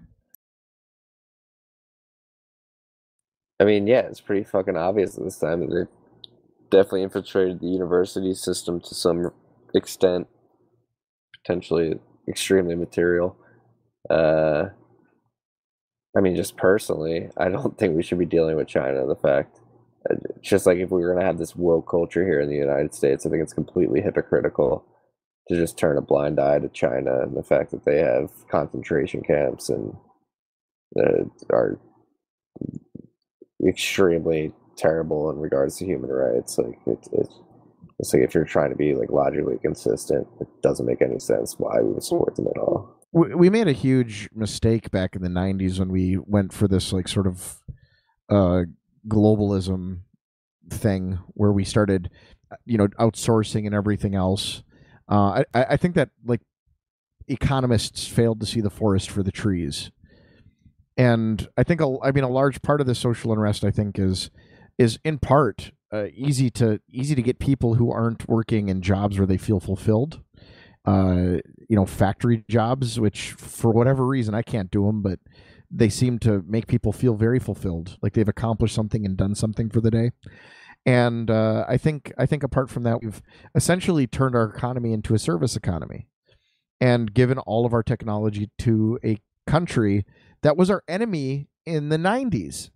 I mean, yeah, it's pretty fucking obvious at this time that they definitely infiltrated the university system to some extent, potentially extremely material. Uh, I mean, just personally, I don't [LAUGHS] think we should be dealing with China. The fact, just like if we were going to have this woke culture here in the United States, I think it's completely hypocritical to just turn a blind eye to China and the fact that they have concentration camps and uh, are extremely terrible in regards to human rights. Like it's it's it's like if you're trying to be like logically consistent, it doesn't make any sense why we would support them at all. we, we made a huge mistake back in the 90s when we went for this like sort of uh globalism thing where we started you know outsourcing and everything else. Uh i i think that like economists failed to see the forest for the trees. And i think a, i mean a large part of the social unrest i think is is in part uh, easy to easy to get people who aren't working in jobs where they feel fulfilled. Uh, you know, factory jobs, which for whatever reason I can't do them, but they seem to make people feel very fulfilled, like they've accomplished something and done something for the day. And uh, I think I think apart from that, we've essentially turned our economy into a service economy, and given all of our technology to a country that was our enemy in the '90s.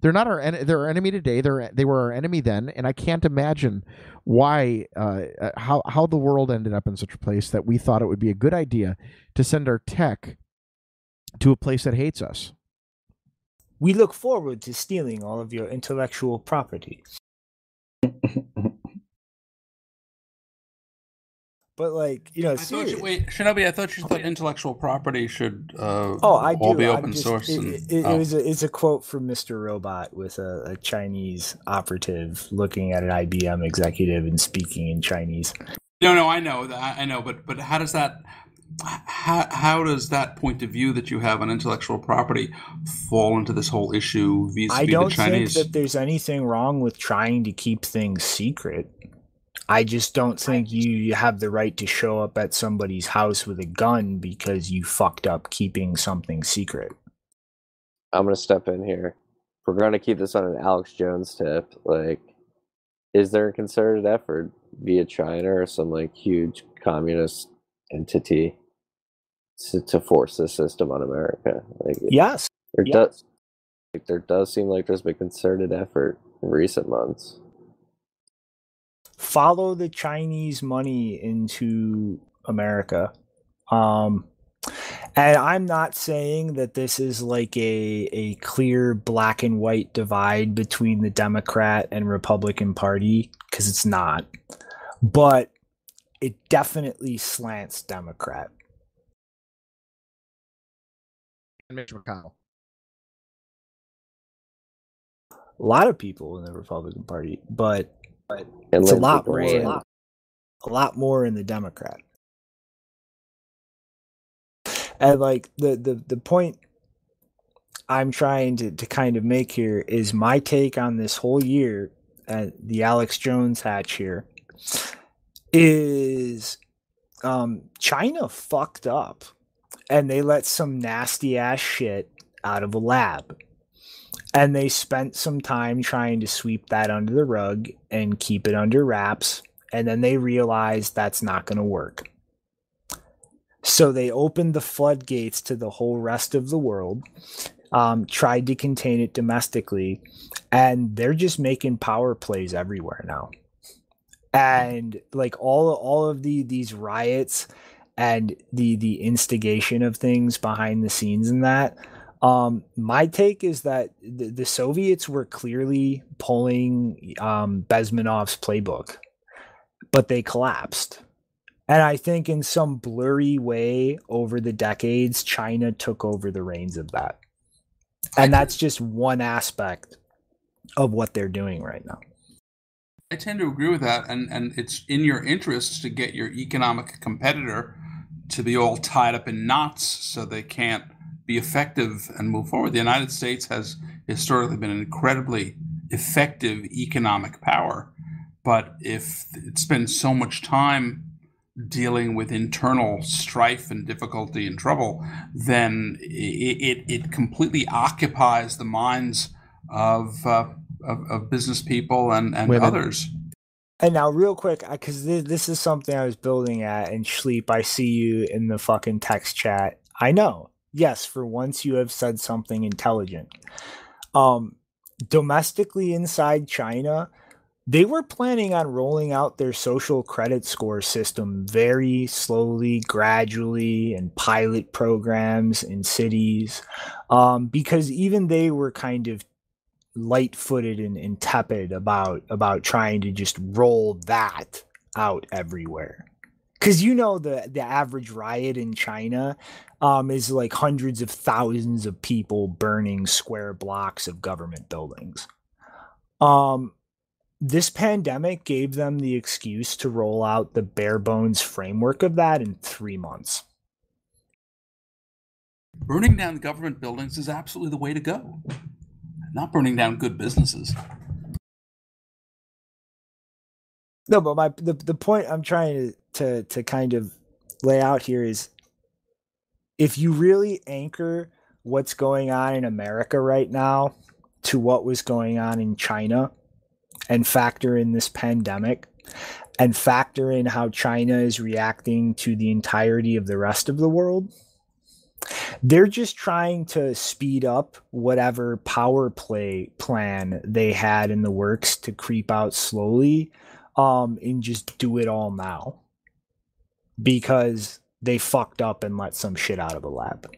They're not our en- they're our enemy today. They're they were our enemy then, and I can't imagine why uh, uh, how how the world ended up in such a place that we thought it would be a good idea to send our tech to a place that hates us. We look forward to stealing all of your intellectual property. [LAUGHS] But like, you know, I thought you, wait, Shinobi, I thought you thought intellectual property should uh, Oh, I all do. be open just- source. It, and, it- it oh. was a, it's a quote from Mr. Robot with a, a Chinese operative looking at an IBM executive and speaking in Chinese. No, no, I know that. I know, but but how does that? How, how does that point of view that you have on intellectual property fall into this whole issue I vis-a-vis the Chinese? I don't think Chinese? that there's anything wrong with trying to keep things secret. I just don't think you have the right to show up at somebody's house with a gun because you fucked up keeping something secret. I'm gonna step in here. We're gonna keep this on an Alex Jones tip, like, is there a concerted effort via China or some like huge communist entity to, to force the system on America? Like, Yes. there yeah. does like, there does seem like there's been concerted effort in recent months. follow the Chinese money into America. Um, and I'm not saying that this is like a, a clear black and white divide between the Democrat and Republican Party, because it's not. But it definitely slants Democrat. Mitch McConnell. A lot of people in the Republican Party, but And it's a lot more, a lot, a lot more in the Democrat. And like the the the point I'm trying to to kind of make here is my take on this whole year at the Alex Jones hatch here is um China fucked up and they let some nasty ass shit out of a lab. And they spent some time trying to sweep that under the rug and keep it under wraps and then they realized that's not going to work. So they opened the floodgates to the whole rest of the world um, tried to contain it domestically and they're just making power plays everywhere now. And like all all of the these riots and the the instigation of things behind the scenes in that um, my take is that the, the Soviets were clearly pulling um, Bezmenov's playbook, but they collapsed. And I think in some blurry way over the decades, China took over the reins of that. And that's just one aspect of what they're doing right now. I tend to agree with that, and, and it's in your interest to get your economic competitor to be all tied up in knots so they can't be effective and move forward. The United States has historically been an incredibly effective economic power, but if it spends so much time dealing with internal strife and difficulty and trouble, then it, it, it completely occupies the minds of, uh, of, of, business people and, and others. And now, real quick, because this, this is something I was building at, and Sleep, I see you in the fucking text chat. I know. Yes, for once you have said something intelligent. Um, domestically inside China, they were planning on rolling out their social credit score system very slowly, gradually, and pilot programs in cities, um, because even they were kind of light-footed and, and tepid about about trying to just roll that out everywhere because you know the the average riot in China um, is like hundreds of thousands of people burning square blocks of government buildings. Um, this pandemic gave them the excuse to roll out the bare bones framework of that in three months. Burning down government buildings is absolutely the way to go, not burning down good businesses. No, but my the, the point I'm trying to, to to kind of lay out here is if you really anchor what's going on in America right now to what was going on in China and factor in this pandemic and factor in how China is reacting to the entirety of the rest of the world. They're just trying to speed up whatever power play plan they had in the works to creep out slowly um, and just do it all now. Because they fucked up and let some shit out of the lab.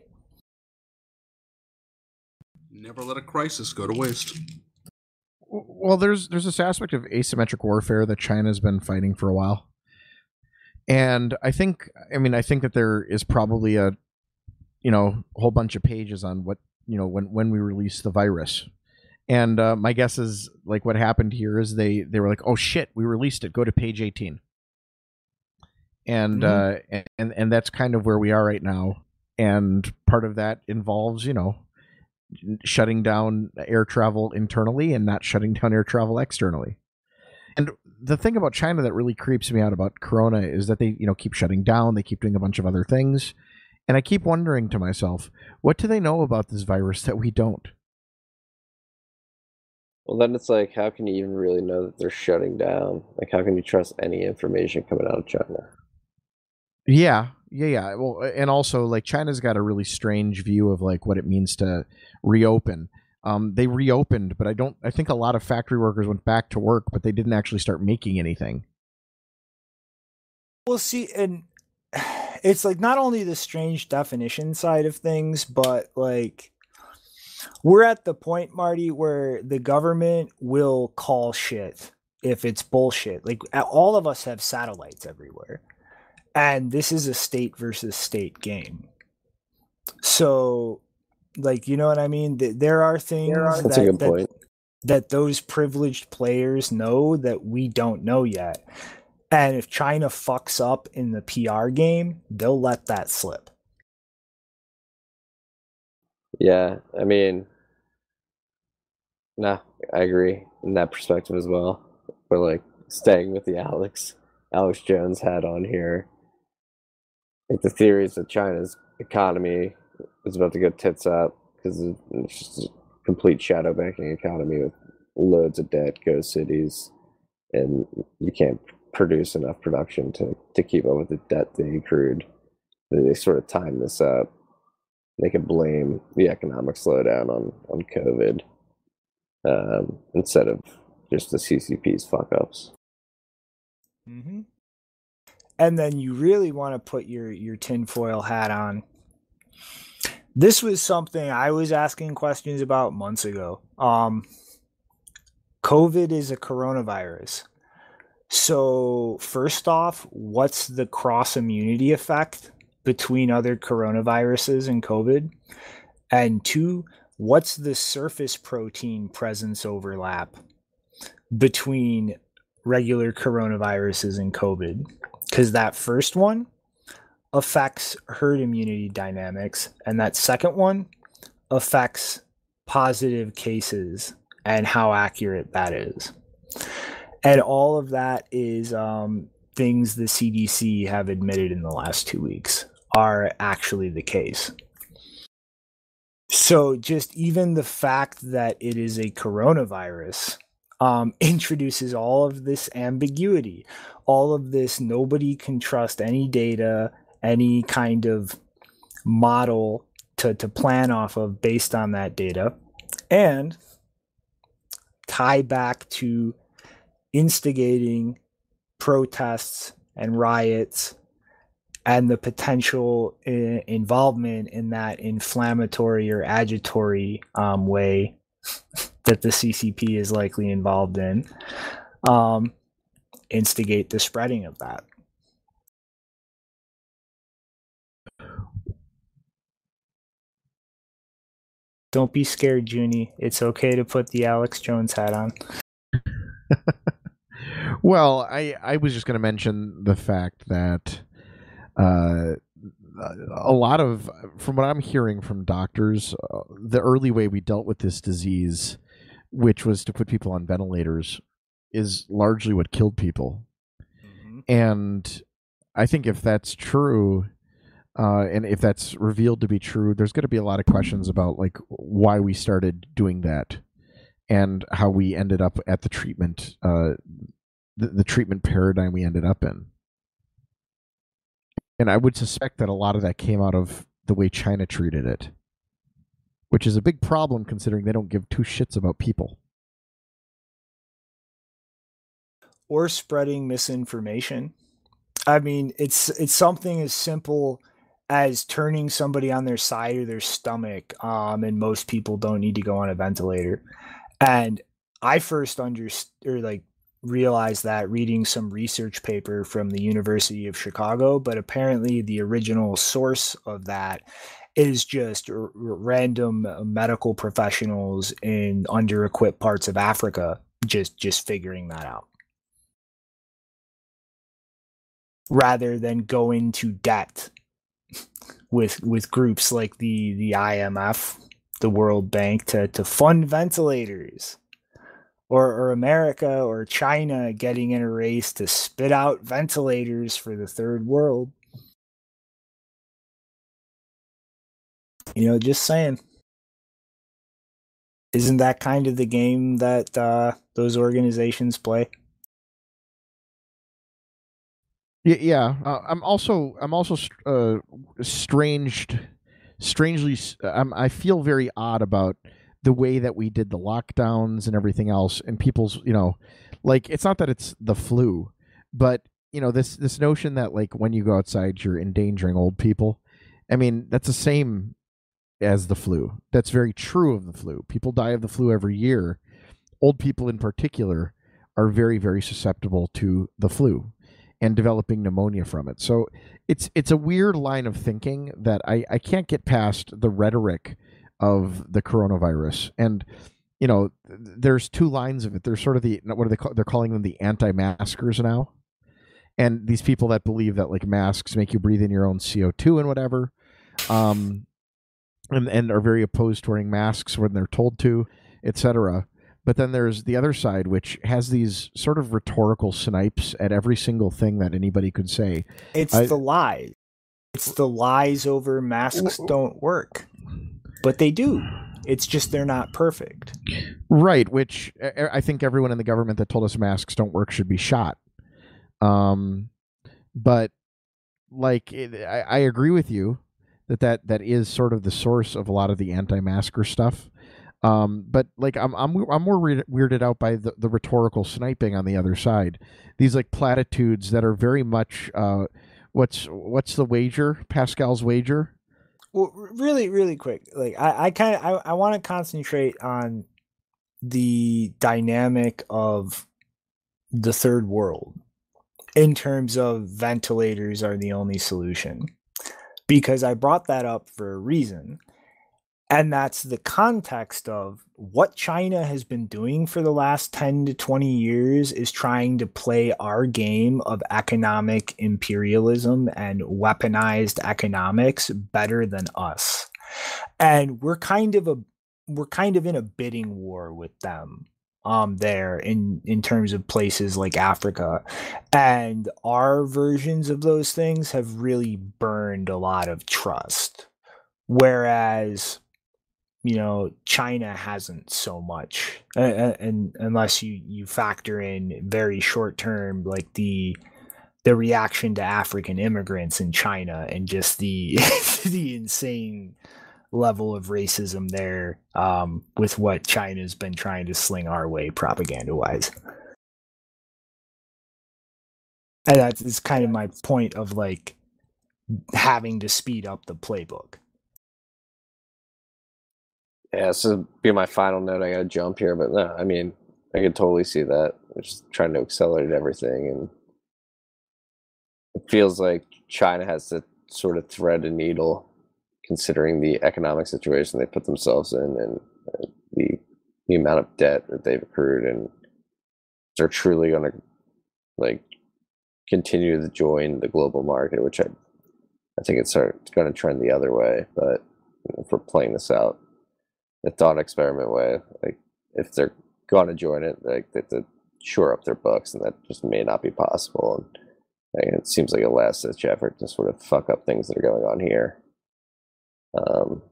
Never let a crisis go to waste. Well, there's there's this aspect of asymmetric warfare that China's been fighting for a while. And I think I mean I think that there is probably a you know, a whole bunch of pages on what, you know, when when we release the virus. And uh, my guess is like what happened here is they they were like, "Oh shit, we released it. Go to page 18." and mm-hmm. uh, and and that's kind of where we are right now. And part of that involves, you know, shutting down air travel internally and not shutting down air travel externally. And the thing about China that really creeps me out about Corona is that they, you know, keep shutting down. They keep doing a bunch of other things, and I keep wondering to myself, what do they know about this virus that we don't? Well, then it's like, how can you even really know that they're shutting down? Like, how can you trust any information coming out of China? Yeah, yeah, yeah. Well, and also like China's got a really strange view of like what it means to reopen. Um, they reopened, but I don't. I think a lot of factory workers went back to work, but they didn't actually start making anything. Well, see, and it's like not only the strange definition side of things, but like we're at the point, Marty, where the government will call shit if it's bullshit. Like all of us have satellites everywhere and this is a state versus state game. So, like, you know what I mean? There are things That's that, that, that those privileged players know that we don't know yet. And if China fucks up in the PR game, they'll let that slip. Yeah, I mean, nah, I agree in that perspective as well. But like staying with the Alex Alex Jones hat on here, like the theories that China's economy is about to go tits up because it's just a complete shadow banking economy with loads of debt, ghost cities, and you can't produce enough production to, to keep up with the debt they accrued. They sort of time this up. They can blame the economic slowdown on, on COVID um, instead of just the CCP's fuck ups. Mm-hmm and then you really want to put your your tinfoil hat on. This was something I was asking questions about months ago. Um, COVID is a coronavirus. So, first off, what's the cross immunity effect between other coronaviruses and COVID? And two, what's the surface protein presence overlap between regular coronaviruses and COVID? because that first one affects herd immunity dynamics, and that second one affects positive cases and how accurate that is. And all of that is um, things the CDC have admitted in the last two weeks are actually the case. So, just even the fact that it is a coronavirus um, [LAUGHS] introduces all of this ambiguity, all of this nobody can trust any data, any kind of model to, to plan off of based on that data, and tie back to instigating protests and riots and the potential I- involvement in that inflammatory or agitatory um, way that the CCP is likely involved in, um, instigate the spreading of that. Don't be scared, Junie. It's okay to put the Alex Jones hat on. [LAUGHS] well, I I was just going to mention the fact that uh, a lot of from what I'm hearing from doctors, uh, the early way we dealt with this disease, which was to put people on ventilators, is largely what killed people. And I think if that's true, uh, and if that's revealed to be true, there's going to be a lot of questions about like why we started doing that, and how we ended up at the treatment, uh, the, the treatment paradigm we ended up in. And I would suspect that a lot of that came out of the way China treated it, which is a big problem considering they don't give two shits about people. or spreading misinformation. I mean, it's it's something as simple as turning somebody on their side or their stomach, um, and most people don't need to go on a ventilator. And I first understood or like realized that reading some research paper from the University of Chicago, but apparently the original source of that is just r- random uh, medical professionals in under-equipped parts of Africa just just figuring that out rather than go into debt with with groups like the the IMF, the World Bank to to fund ventilators. Or, or America or China getting in a race to spit out ventilators for the third world. You know, just saying. Isn't that kind of the game that uh, those organizations play? Yeah. Uh, I'm also I'm also uh, stranged, strangely. I'm, I feel very odd about the way that we did the lockdowns and everything else, and people's you know, like it's not that it's the flu, but you know this this notion that like when you go outside you're endangering old people. I mean that's the same as the flu. That's very true of the flu. People die of the flu every year. Old people in particular are very very susceptible to the flu and developing pneumonia from it. So it's it's a weird line of thinking that I, I can't get past the rhetoric of the coronavirus. And you know, there's two lines of it. There's sort of the what are they call, they're calling them the anti-maskers now. And these people that believe that like masks make you breathe in your own CO2 and whatever. Um and and are very opposed to wearing masks when they're told to, etc. But then there's the other side, which has these sort of rhetorical snipes at every single thing that anybody could say. It's I- the lies. It's the lies over masks don't work. But they do. It's just they're not perfect. Right, which I think everyone in the government that told us masks don't work should be shot. Um, but like I, I agree with you that, that that is sort of the source of a lot of the anti-masker stuff. Um, but like I'm I'm I'm more weird- weirded out by the, the rhetorical sniping on the other side. These like platitudes that are very much uh, what's what's the wager? Pascal's wager. Well, really, really quick. Like I, I kind of I, I want to concentrate on the dynamic of the third world in terms of ventilators are the only solution. Because I brought that up for a reason. And that's the context of what China has been doing for the last 10 to 20 years is trying to play our game of economic imperialism and weaponized economics better than us. And we're kind of a we're kind of in a bidding war with them um there in in terms of places like Africa and our versions of those things have really burned a lot of trust whereas you know China hasn't so much and, and unless you you factor in very short term like the the reaction to African immigrants in China and just the [LAUGHS] the insane level of racism there um, with what China's been trying to sling our way propaganda wise. And that's kind of my point of like having to speed up the playbook. Yeah, this be my final note. I got to jump here, but no, I mean, I could totally see that. They're just trying to accelerate everything, and it feels like China has to sort of thread a needle considering the economic situation they put themselves in and uh, the the amount of debt that they've accrued and they're truly going to like continue to join the global market which i i think it's going to trend the other way but if we're playing this out the thought experiment way like if they're going to join it like they have to shore up their books and that just may not be possible and like, it seems like a last ditch effort to sort of fuck up things that are going on here um,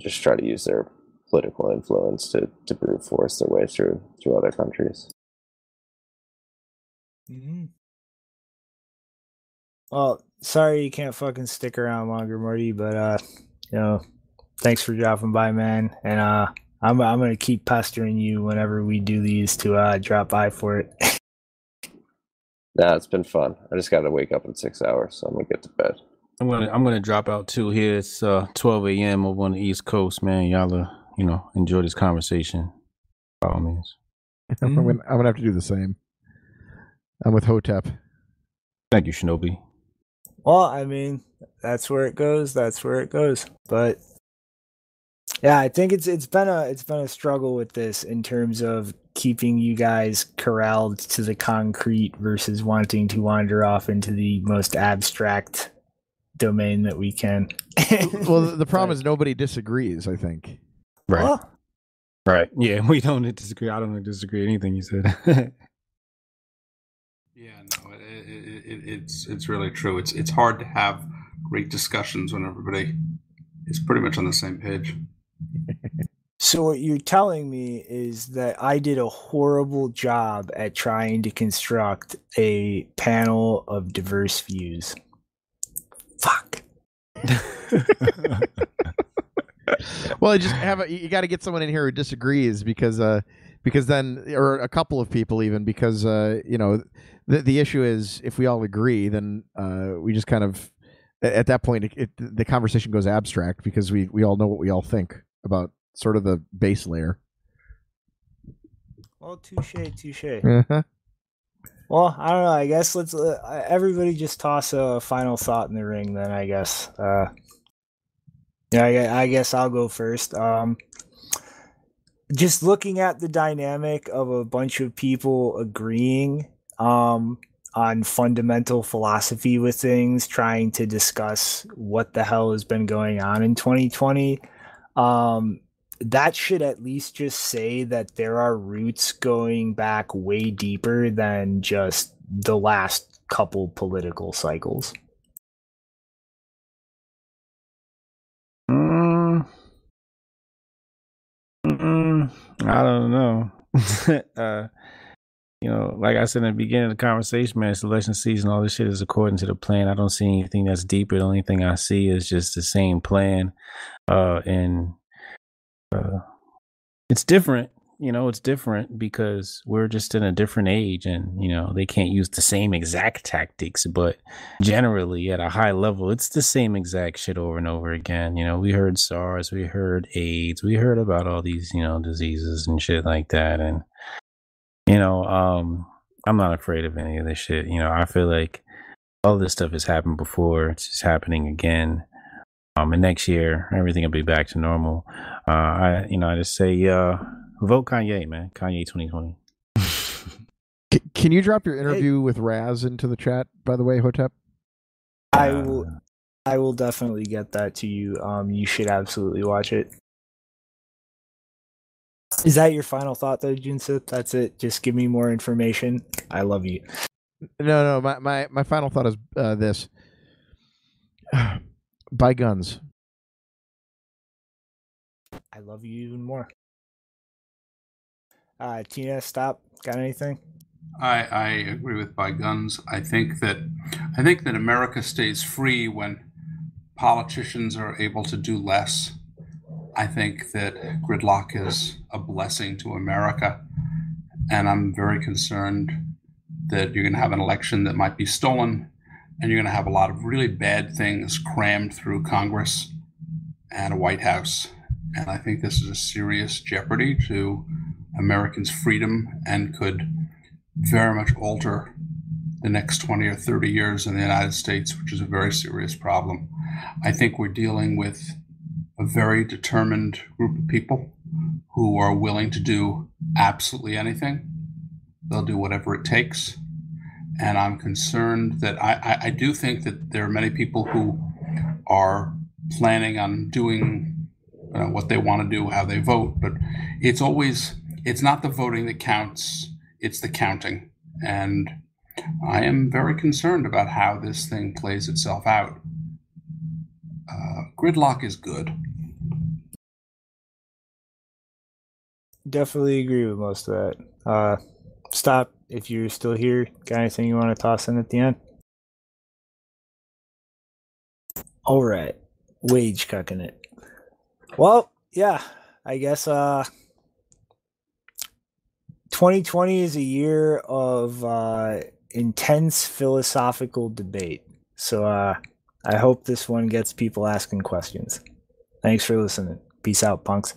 just try to use their political influence to, to brute force their way through through other countries. Mm-hmm. Well, sorry you can't fucking stick around longer, Marty, but uh, you know, thanks for dropping by, man. And uh, I'm I'm gonna keep pestering you whenever we do these to uh drop by for it. [LAUGHS] nah, it's been fun. I just got to wake up in six hours, so I'm gonna get to bed. I'm gonna I'm gonna drop out too here. It's uh 12 a.m. over on the East Coast, man. Y'all uh, you know, enjoy this conversation. By all means. [LAUGHS] I'm, gonna, I'm gonna have to do the same. I'm with Hotep. Thank you, Shinobi. Well, I mean, that's where it goes. That's where it goes. But yeah, I think it's it's been a it's been a struggle with this in terms of keeping you guys corralled to the concrete versus wanting to wander off into the most abstract domain that we can. [LAUGHS] well, the problem is nobody disagrees. I think. Right. Well, right. Yeah, [LAUGHS] we don't disagree. I don't disagree anything you said. [LAUGHS] yeah, no, it, it, it, it's it's really true. It's it's hard to have great discussions when everybody is pretty much on the same page. So what you're telling me is that I did a horrible job at trying to construct a panel of diverse views. Fuck. [LAUGHS] well, just have a, you got to get someone in here who disagrees because uh because then or a couple of people even because uh you know the the issue is if we all agree then uh we just kind of at that point it, it, the conversation goes abstract because we we all know what we all think about sort of the base layer. Well, touche, touche. Uh-huh. Well, I don't know. I guess let's uh, everybody just toss a final thought in the ring. Then I guess. Uh, yeah, I, I guess I'll go first. Um, just looking at the dynamic of a bunch of people agreeing um, on fundamental philosophy with things, trying to discuss what the hell has been going on in 2020. Um, that should at least just say that there are roots going back way deeper than just the last couple political cycles. Mm, mm, I don't know. [LAUGHS] uh, you know, like I said in the beginning of the conversation, man, selection season. All this shit is according to the plan. I don't see anything that's deeper. The only thing I see is just the same plan. Uh, and uh, it's different you know it's different because we're just in a different age and you know they can't use the same exact tactics but generally at a high level it's the same exact shit over and over again you know we heard sars we heard aids we heard about all these you know diseases and shit like that and you know um i'm not afraid of any of this shit you know i feel like all this stuff has happened before it's just happening again Um, and next year everything will be back to normal. Uh, I you know I just say uh, vote Kanye, man. Kanye 2020. C- can you drop your interview with Raz into the chat, by the way, Hotep? I Uh, will. I will definitely get that to you. Um, you should absolutely watch it. Is that your final thought, though, Junseth? That's it. Just give me more information. I love you. No, no. My my, my final thought is uh, this: [SIGHS] buy guns. I love you even more. Uh, Tina, stop. Got anything? I, I agree with buy guns. I think that I think that America stays free when politicians are able to do less. I think that gridlock is a blessing to America, and I'm very concerned that you're going to have an election that might be stolen, and you're going to have a lot of really bad things crammed through Congress and a White House. And I think this is a serious jeopardy to Americans' freedom and could very much alter the next 20 or 30 years in the United States, which is a very serious problem. I think we're dealing with a very determined group of people who are willing to do absolutely anything. They'll do whatever it takes. And I'm concerned that I, I, I do think that there are many people who are planning on doing what they want to do, how they vote, but it's always, it's not the voting that counts it's the counting. And I am very concerned about how this thing plays itself out. Uh, gridlock is good. Definitely agree with most of that. Uh, stop if you're still here. Got anything you want to toss in at the end? All right, wage cucking it. Well, yeah, I guess. Uh, 2020 is a year of uh, intense philosophical debate. So uh, I hope this one gets people asking questions. Thanks for listening. Peace out, punks.